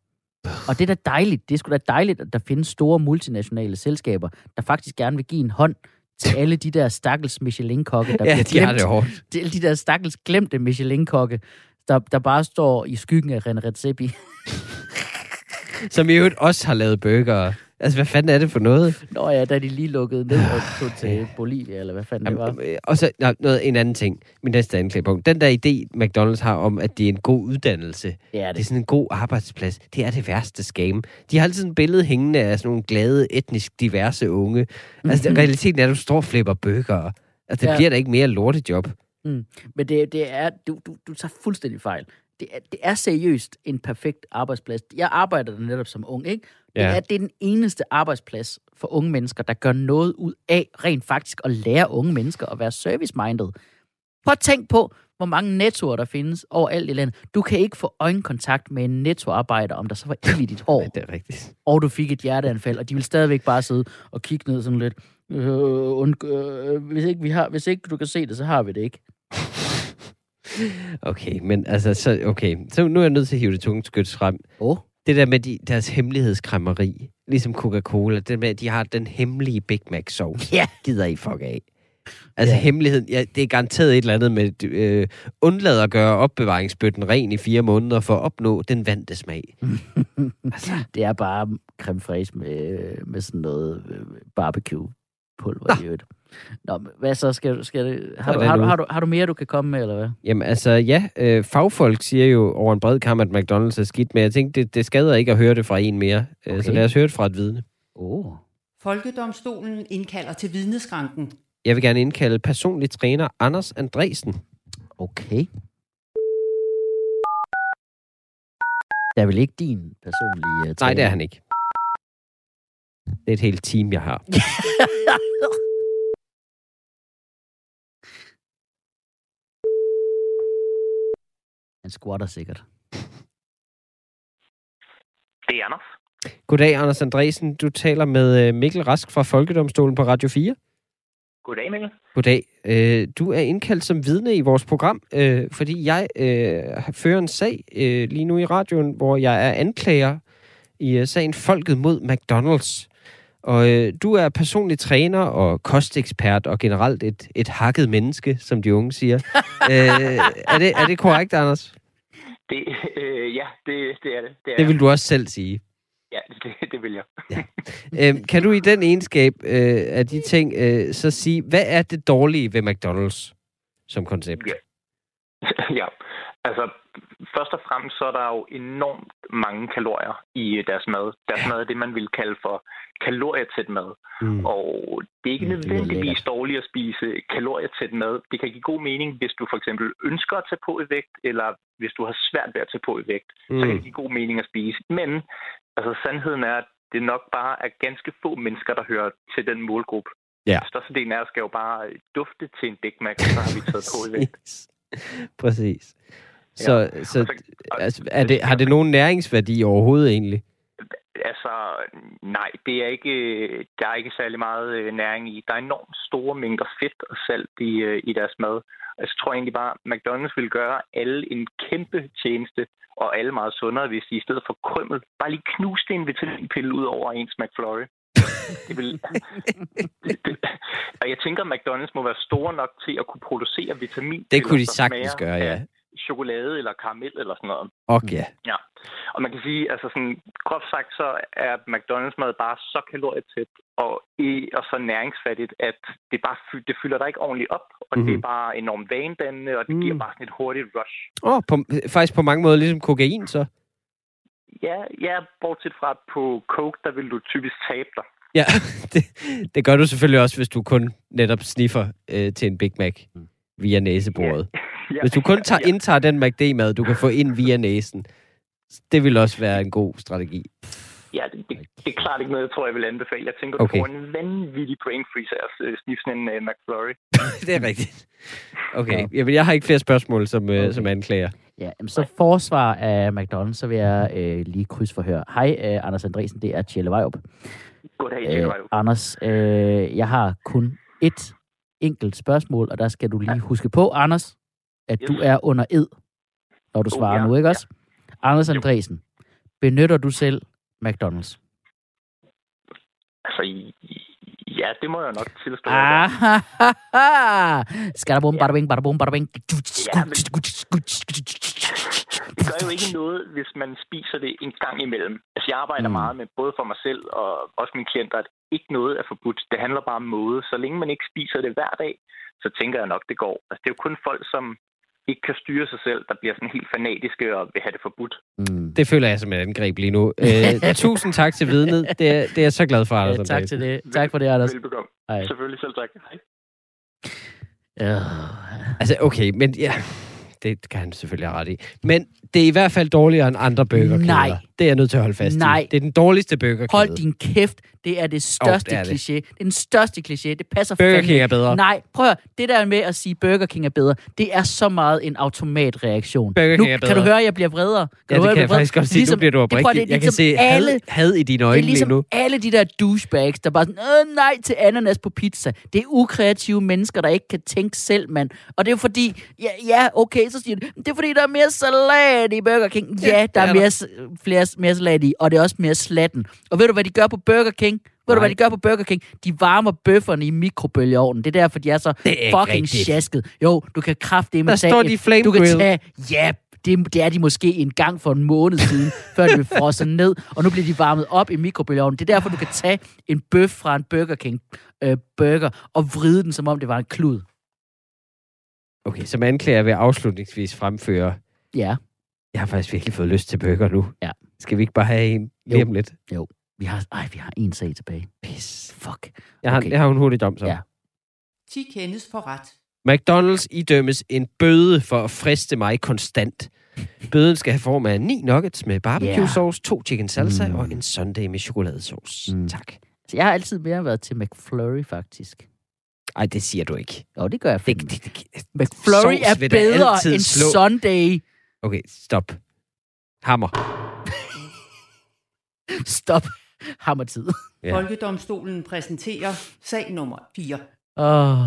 Og det er da dejligt. Det er sgu da dejligt, at der findes store multinationale selskaber, der faktisk gerne vil give en hånd til alle de der stakkels Michelin-kokke, der Ja, bliver de har glemt. det hårdt. Til alle de der stakkels glemte Michelin-kokke, der, der bare står i skyggen af René Redzepi. Som i øvrigt også har lavet burger. Altså, hvad fanden er det for noget? Nå ja, da de lige lukkede ned og (sighs) tog til Bolivia, eller hvad fanden det var. Jamen, øh, og så nå, noget, en anden ting. Min næste anklagepunkt. Den der idé, McDonald's har om, at det er en god uddannelse. Det er Det er det. sådan en god arbejdsplads. Det er det værste scam. De har altid sådan et billede hængende af sådan nogle glade, etnisk diverse unge. Altså, Mhm. (laughs) mm-hmm. realiteten er, at du står og flipper burger. Altså, det Ja. bliver da ikke mere lortejob. Men det, det er, du, du, du tager fuldstændig fejl. Det er, det er seriøst en perfekt arbejdsplads. Jeg arbejder der netop som ung, ikke? Det, Ja. er, det er den eneste arbejdsplads for unge mennesker, der gør noget ud af rent faktisk at lære unge mennesker at være service-minded. Prøv at tænk på, hvor mange nettoer der findes overalt i landet. Du kan ikke få øjenkontakt med en nettoarbejder, om der så var ild i dit (laughs) hår, Det er rigtigt. og du fik et hjerteanfald, og de vil stadigvæk bare sidde og kigge ned sådan lidt. Øh, und, øh, hvis, ikke vi har, hvis ikke du kan se det, så har vi det ikke. (laughs) Okay, men altså, så, okay. Så nu er jeg nødt til at hive det tunge skyts frem. Åh, oh, Det der med de, deres hemmelighedskræmmeri, ligesom Coca-Cola, det med, at de har den hemmelige Big Mac sauce, Ja. gider I fuck af. Altså ja. hemmeligheden, ja, det er garanteret et eller andet med, øh, undlad at gøre opbevaringsbøtten ren i fire måneder for at opnå den vante smag. (laughs) altså, Det er bare creme fraiche med, med sådan noget øh, barbecue-pulver i øvrigt. Nå, hvad så? Skal, skal det, har, du, har, du, har, du, har du mere, du kan komme med, eller hvad? jamen altså, ja, øh, fagfolk siger jo over en bred kamp, at McDonald's er skidt, men jeg tænkte, det, det skader ikke at høre det fra en mere. Okay. Okay. Så lad os høre det fra et vidne. Oh. Folkedomstolen indkalder til vidneskranken. Jeg vil gerne indkalde personlig træner Anders Andresen. Okay. Det er vel ikke din personlige uh, Nej, det er han ikke. Det er et helt team, jeg har. (laughs) Han squatter sikkert. Det er Anders. Goddag, Anders Andresen. Du taler med øh, Mikkel Rask fra Folkedomstolen på Radio 4. Goddag, Mikkel. Goddag. Øh, Du er indkaldt som vidne i vores program, øh, fordi jeg fører en sag lige nu i radioen, hvor jeg er anklager i sagen Folket mod McDonald's. Og øh, du er personlig træner og kostekspert og generelt et, et hakket menneske, som de unge siger. (laughs) øh, er, det, er det korrekt, Anders? Det, (laughs) øh, ja, det, det er det. Det, er Det vil du også selv sige. Ja, (laughs) det, det vil jeg. Øh, kan du i den egenskab øh, af de ting øh, så sige, hvad er det dårlige ved McDonald's som koncept? Ja. (laughs) ja, altså først og fremmest så er der jo enormt mange kalorier i øh, deres mad. Deres mad er det, man vil kalde for kalorietæt mad. Mm. Og det er ikke Mm, det nødvendigvis dårligt at spise kalorietæt mad. Det kan give god mening, hvis du for eksempel ønsker at tage på i vægt, eller hvis du har svært ved at tage på i vægt. så kan det Mm. give god mening at spise. Men altså, sandheden er, at det nok bare er ganske få mennesker, der hører til den målgruppe. Ja. Størstedelen af os skal jo bare dufte til en Big Mac, og så har vi taget på i vægt. (laughs) Præcis. Så, ja. så så- altså, er det, har det nogen næringsværdi overhovedet egentlig? Altså, nej, det er ikke, der er ikke særlig meget øh, næring i. Der er enormt store mængder fedt og salt i, øh, i deres mad. Altså, jeg tror egentlig bare, at McDonald's vil gøre alle en kæmpe tjeneste, og alle meget sundere, hvis de i stedet for krymmel bare lige knuste en vitaminpille ud over ens McFlurry. (laughs) Det vil, det, det, og jeg tænker, at McDonald's må være store nok til at kunne producere vitamin. Det kunne de sagtens gøre, ja. Chokolade eller karamel eller sådan noget. Og ja. Ja, og man kan sige, altså sådan, groft sagt, så er McDonald's mad bare så kalorietæt og, og så næringsfattigt, at det bare fy, det fylder dig ikke ordentligt op, og mm-hmm. det er Mhm. bare enormt vanedannende, og det Mm. giver bare sådan et hurtigt rush. Åh, oh, på, faktisk på mange måder ligesom kokain, så. Ja, ja, bortset fra på Coke, der vil du typisk tabe dig. Ja, (laughs) det, det gør du selvfølgelig også, hvis du kun netop sniffer øh, til en Big Mac via næsebordet. Ja, (laughs) Hvis du kun tager, ja, indtager den McD-mad, du kan få ind via næsen, det vil også være en god strategi. ja det, det, det, er klart ikke noget, jeg tror, jeg vil anbefale. Jeg tænker, Okay. du får en vanvittig brain freeze af at sniffe sådan en uh, McFlurry. (laughs) det er rigtigt. Okay, Jamen, jeg har ikke flere spørgsmål som, øh, som anklager. Ja, jamen, så forsvar af McDonald's, så vil jeg øh, lige krydsforhøre. Hej, øh, Anders Andresen, det er Tjelle Vejrup. Goddag, Øh, øh, Anders, øh, jeg har kun et enkelt spørgsmål, og der skal du lige huske på, Anders, at du Yes. er under ed, når du Oh, svarer ja, nu, ikke ja. også? Anders Jo. Andresen, benytter du selv McDonald's? Altså, ja, det må jeg nok tilstå. Ah, skal der bum, bada bing, bada bum, bada bing. Ja, men- Det gør jo ikke noget, hvis man spiser det en gang imellem. Altså, jeg arbejder mm. meget med både for mig selv og også mine klienter, at ikke noget er forbudt. Det handler bare om måde. Så længe man ikke spiser det hver dag, så tænker jeg nok, det går. Altså, det er jo kun folk, som ikke kan styre sig selv, der bliver sådan helt fanatiske og vil have det forbudt. Mm. Det føler jeg som et angreb lige nu. Øh, (laughs) tusind tak til vidnet. Det er, det er jeg så glad for, Anders. Ja, tak til det. Tak for det, Anders. Velbekomme. Hej. Selvfølgelig selv tak. Hej. Øh, Altså, okay, men ja, det kan han selvfølgelig have ret i. Men det er i hvert fald dårligere end andre burgerkæder. Nej. Det er jeg nødt til at holde fast Nej. i. Det er den dårligste burgerkæde. Hold din kæft. Det er det største det er det. kliché. Det er den største kliché. Det passer Burger fandme King er bedre. Nej, prøv at høre. Det der med at sige Burger King er bedre, det er så meget en automatreaktion. Burger nu King er kan du bedre. høre, at jeg bliver vredere. Ja, du høre, det kan jeg bliver vred? faktisk godt sige. Nu bliver du det, prøv, oprigtig. det er Jeg kan ligesom se alle, had, had i dine det er øjne ligesom lige nu. alle de der douchebags, der bare sådan, nej til ananas på pizza. Det er ukreative mennesker, der ikke kan tænke selv, mand. Og det er jo fordi, ja, ja okay, så siger de, det er fordi, der er mere salat i Burger King. Ja, Ja, der er er mere, flere, mere salat i, og det er også mere slatten. Og ved du, hvad de gør på Burger King? Ved du, hvad de gør på Burger King? De varmer bøfferne i mikrobølgeovnen. Det er derfor, de er så Det er fucking rigtigt. sjasket. Jo, du kan kraftedeme Der tage står et- de flame Du kan grill. tage, ja, det, det er de måske en gang for en måned siden, (laughs) før de blev frosset ned, og nu bliver de varmet op i mikrobølgeovnen. Det er derfor, du kan tage en bøf fra en Burger King øh, burger og vride den, som om det var en klud. Okay, som anklager vil jeg afslutningsvis fremføre, Ja, jeg har faktisk virkelig fået lyst til burger nu. Ja. Skal vi ikke bare have en lige Jo. om lidt? Vi har, ej, vi har en sag tilbage. Pis. Fuck. Jeg har, jeg har en hurtig dom så. Ja. 10 kendes for ret. McDonald's idømmes en bøde for at friste mig konstant. Bøden skal have form af 9 nuggets med barbecue Yeah. sauce, to chicken salsa Mm. og en sundae med chokoladesauce. Mm. Tak. Så jeg har altid mere været til McFlurry, faktisk. Ej, det siger du ikke. Jo, det gør jeg Det, det, det, det. McFlurry er bedre end slå. Sunday. Okay, stop. Hammer. Stop. Hammertid. (laughs) Ja. Folkedomstolen præsenterer sag nummer 4. Åh,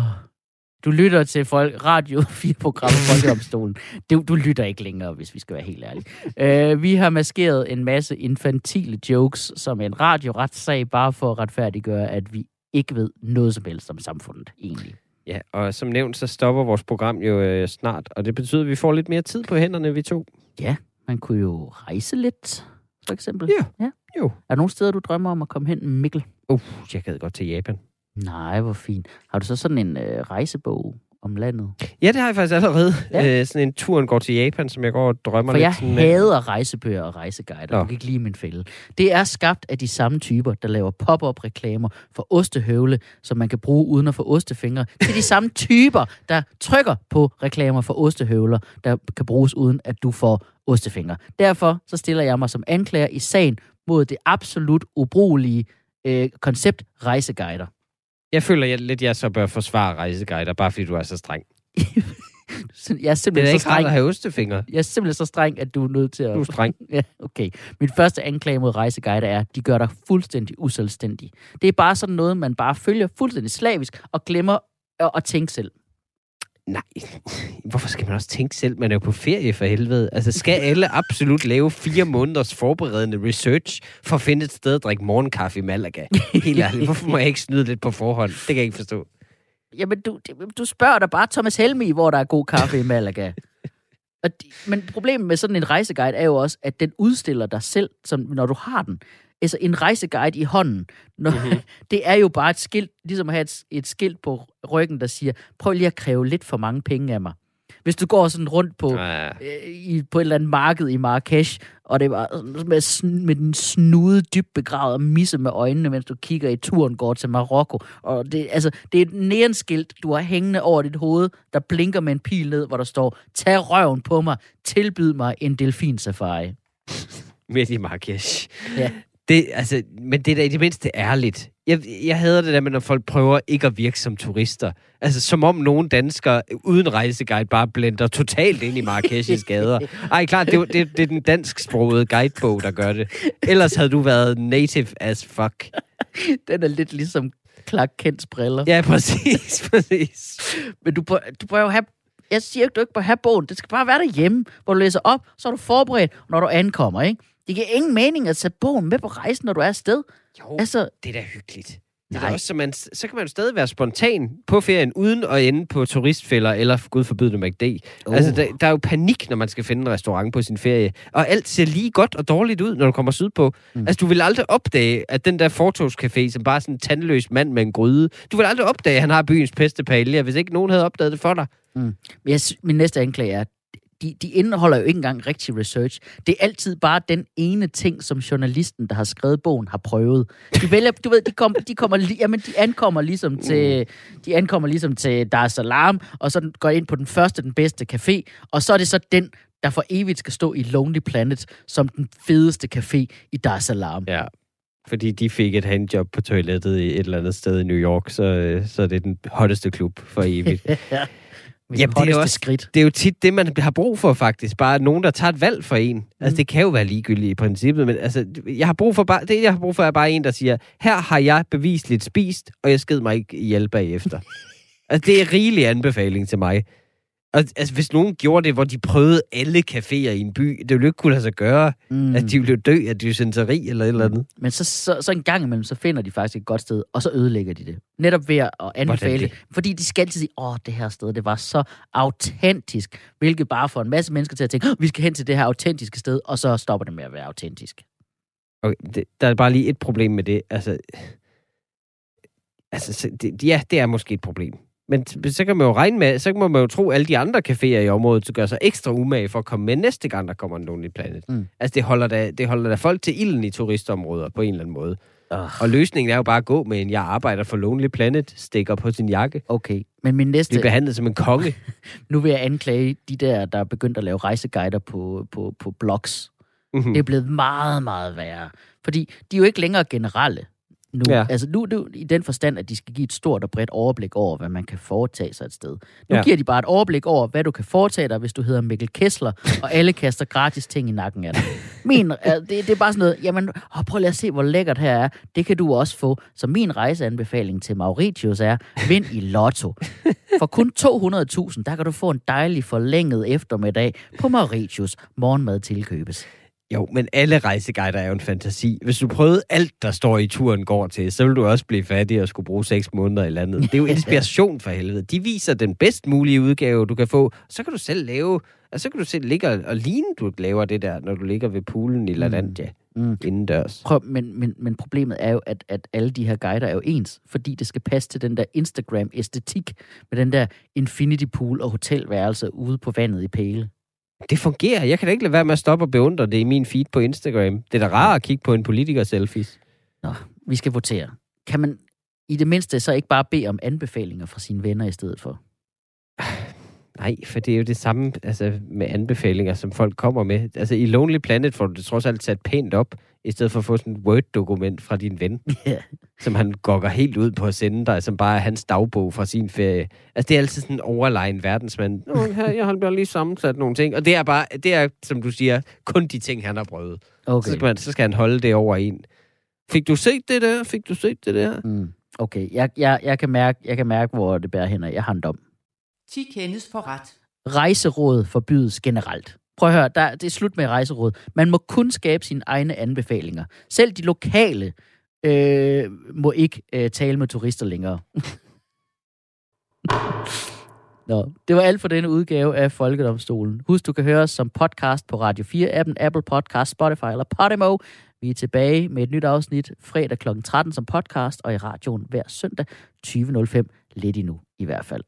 Du lytter til folk, Radio (laughs) 4-programmet Folkedomstolen. Du, du lytter ikke længere, hvis vi skal være helt ærlige. Uh, vi har maskeret en masse infantile jokes som en radioretssag, bare for at retfærdiggøre, at vi ikke ved noget som helst om samfundet, egentlig. Ja, og som nævnt, så stopper vores program jo øh, snart, og det betyder, at vi får lidt mere tid på hænderne, vi to. Ja, man kunne jo rejse lidt, for eksempel. Ja. ja. Jo. Er der nogle steder, du drømmer om at komme hen, Mikkel? Uh, jeg gad godt til Japan. Nej, hvor fint. Har du så sådan en øh, rejsebog om landet? Ja, det har jeg faktisk allerede. Ja. Øh, sådan en turen går til Japan, som jeg går og drømmer For lidt. jeg sådan, hader rejsebøger og rejseguider. Nå. Du kan ikke lide min fælde. Det er skabt af de samme typer, der laver pop-up reklamer for ostehøvle, som man kan bruge uden at få ostefingre. Det er de samme typer, der trykker på reklamer for ostehøvler, der kan bruges uden at du får ostefingre. Derfor så stiller jeg mig som anklager i sagen mod det absolut ubrugelige øh, koncept rejseguider. Jeg føler jeg, lidt, jeg så bør forsvare rejseguider, bare fordi du er så streng. (laughs) Jeg er Det simpelthen er så ikke streng. at have ostefingre. Jeg er simpelthen så streng, at du er nødt til at... Du er streng. (laughs) Ja, okay. Min første anklage mod rejseguider er, at de gør dig fuldstændig uselvstændig. Det er bare sådan noget, man bare følger fuldstændig slavisk og glemmer at, at tænke selv. Nej, hvorfor skal man også tænke selv? Man er jo på ferie for helvede. Altså, skal alle absolut lave fire måneders forberedende research for at finde et sted at drikke morgenkaffe i Malaga? Helt ærligt, hvorfor må jeg ikke snyde lidt på forhånd? Det kan jeg ikke forstå. Jamen, du, du spørger da bare Thomas Helmi, hvor der er god kaffe i Malaga. Og de, men problemet med sådan en rejseguide er jo også, at den udstiller dig selv, som, når du har den. Altså en rejseguide i hånden, når, mm-hmm. (laughs) det er jo bare et skilt, ligesom at have et, et skilt på ryggen, der siger, prøv lige at kræve lidt for mange penge af mig. Hvis du går sådan rundt på, Ja. øh, i, på et eller andet marked i Marrakesh, og det var med, med den snude dybt begravet og misse med øjnene, mens du kigger i turen går til Marokko. Og det, altså, det er et nærenskilt, du har hængende over dit hoved, der blinker med en pil ned, hvor der står, tag røven på mig, tilbyd mig en delfinsafari. Midt i Marrakesh. Ja. Det, altså, men det er da i det mindste ærligt. Jeg, jeg hader det der med, når folk prøver ikke at virke som turister. Altså, som om nogle danskere uden rejseguide bare blender totalt ind i Marrakesh's (laughs) gader. Ej, klart, det, er det, det er den dansksprogede guidebog, der gør det. Ellers havde du været native as fuck. Den er lidt ligesom Clark Kents briller. Ja, præcis, (laughs) præcis. Men du, bør- du bør jo have... Jeg siger ikke, du ikke bør have bogen. Det skal bare være derhjemme, hvor du læser op, så er du forberedt, når du ankommer, ikke? Det giver ingen mening at sætte bogen med på rejsen, når du er afsted. Jo, Altså, det er da hyggeligt. Det er også, så, man, så kan man jo stadig være spontan på ferien, uden at ende på turistfælder, eller gud forbyde det McD. Oh. Altså, der, der er jo panik, når man skal finde en restaurant på sin ferie. Og alt ser lige godt og dårligt ud, når du kommer sydpå. Mm. Altså, du vil aldrig opdage, at den der fortogscafé, som bare er sådan en tandløs mand med en gryde, du vil aldrig opdage, at han har byens bedste paella, hvis ikke nogen havde opdaget det for dig. Jeg, sy- min næste anklage er, de, de indeholder jo ikke engang rigtig research. Det er altid bare den ene ting, som journalisten, der har skrevet bogen, har prøvet. De vælger, du ved, de, kom, de, kommer, jamen, de ankommer ligesom til, de ankommer ligesom til Dar es Salaam, og så går ind på den første, den bedste café, og så er det så den, der for evigt skal stå i Lonely Planet, som den fedeste café i Dar es Salaam. Ja. Fordi de fik et handjob på toilettet i et eller andet sted i New York, så, øh, så er det den hotteste klub for evigt. (laughs) Mit Jamen, det er også- skridt. det er jo tit det, man har brug for faktisk. Bare nogen, der tager et valg for en. Altså, det kan jo være ligegyldigt i princippet, men altså, jeg har brug for bare, det, jeg har brug for, er bare en, der siger, her har jeg bevisligt spist, og jeg sked mig ikke ihjel bagefter. (laughs) altså, det er rigelig anbefaling til mig. Og, altså, hvis nogen gjorde det, hvor de prøvede alle caféer i en by, det ville jo ikke kunne lade sig gøre, Mm. at de ville dø af dysenteri eller et eller andet. Men så, så, så en gang imellem, så finder de faktisk et godt sted, og så ødelægger de det. Netop ved at anbefale det? Fordi de skal altid sige, åh, det her sted, det var så autentisk. Hvilket bare får en masse mennesker til at tænke, "Åh, vi skal hen til det her autentiske sted, og så stopper det med at være autentisk. Okay, det, der er bare lige et problem med det. Altså, altså så det, ja, det er måske et problem. Men så kan man jo regne med, så kan man jo tro, at alle de andre caféer i området så gør sig ekstra umage for at komme med næste gang, der kommer en Lonely Planet. Mm. Altså, det holder, da, det holder da folk til ilden i turistområder på en eller anden måde. Uh, Og løsningen er jo bare at gå med en, jeg arbejder for Lonely Planet, stikker på sin jakke. okay, men min næste, Blive behandlet som en konge. (laughs) nu vil jeg anklage de der, der er begyndt at lave rejseguider på, på, på blogs. Mhm. Det er blevet meget, meget værre. Fordi de er jo ikke længere generelle nu. Ja. Altså nu, nu i den forstand, at de skal give et stort og bredt overblik over, hvad man kan foretage sig et sted. Nu Ja. giver de bare et overblik over, hvad du kan foretage dig, hvis du hedder Mikkel Kessler, og alle kaster gratis ting i nakken af dig. Min, det, det er bare sådan noget, jamen, åh, prøv lige at se, hvor lækkert her er. Det kan du også få. Så min rejseanbefaling til Mauritius er, vind i lotto. For kun 200.000, der kan du få en dejlig forlænget eftermiddag på Mauritius. Morgenmad tilkøbes. Jo, men alle rejseguider er jo en fantasi. Hvis du prøvede alt, der står i turen går til, så vil du også blive fattig og skulle bruge seks måneder i landet. Det er jo (laughs) inspiration for helvede. De viser den bedst mulige udgave, du kan få. Så kan du selv lave, og så kan du selv ligge og, og ligne, du laver det der, når du ligger ved poolen i LaLandia Mm. mm. indendørs. Prøv, men, men, men problemet er jo, at, at alle de her guider er jo ens, fordi det skal passe til den der Instagram-æstetik med den der infinity pool og hotelværelser ude på vandet i pæle. Det fungerer. Jeg kan da ikke lade være med at stoppe og beundre det i min feed på Instagram. Det er da rart at kigge på en politiker selfies. Nå, vi skal votere. Kan man i det mindste så ikke bare bede om anbefalinger fra sine venner i stedet for? (sighs) Nej, for det er jo det samme altså, med anbefalinger, som folk kommer med. Altså i Lonely Planet får du det trods alt sat pænt op, i stedet for at få sådan et Word-dokument fra din ven, (laughs) Ja. som han gokker helt ud på at sende dig, som bare er hans dagbog fra sin ferie. Altså det er altid sådan en overlegen verdensmand. Her, jeg har bare lige sammensat nogle ting. Og det er bare, det er, som du siger, kun de ting, han har prøvet. Okay. Så, Okay. skal man, så skal han holde det over en. Fik du set det der? Fik du set det der? Mm. Okay, jeg, jeg, jeg, kan mærke, jeg kan mærke, hvor det bærer hen, og jeg har en dom. 10 kendes for ret. Rejseråd forbydes generelt. Prøv at høre, der, det er slut med rejseråd. Man må kun skabe sine egne anbefalinger. Selv de lokale øh, må ikke øh, tale med turister længere. (laughs) Nå, det var alt for denne udgave af Folkedomstolen. Husk, du kan høre os som podcast på Radio 4-appen, Apple Podcast, Spotify eller Podimo. Vi er tilbage med et nyt afsnit fredag kl. 13 som podcast, og i radioen hver søndag 20.05. Lidt endnu i hvert fald.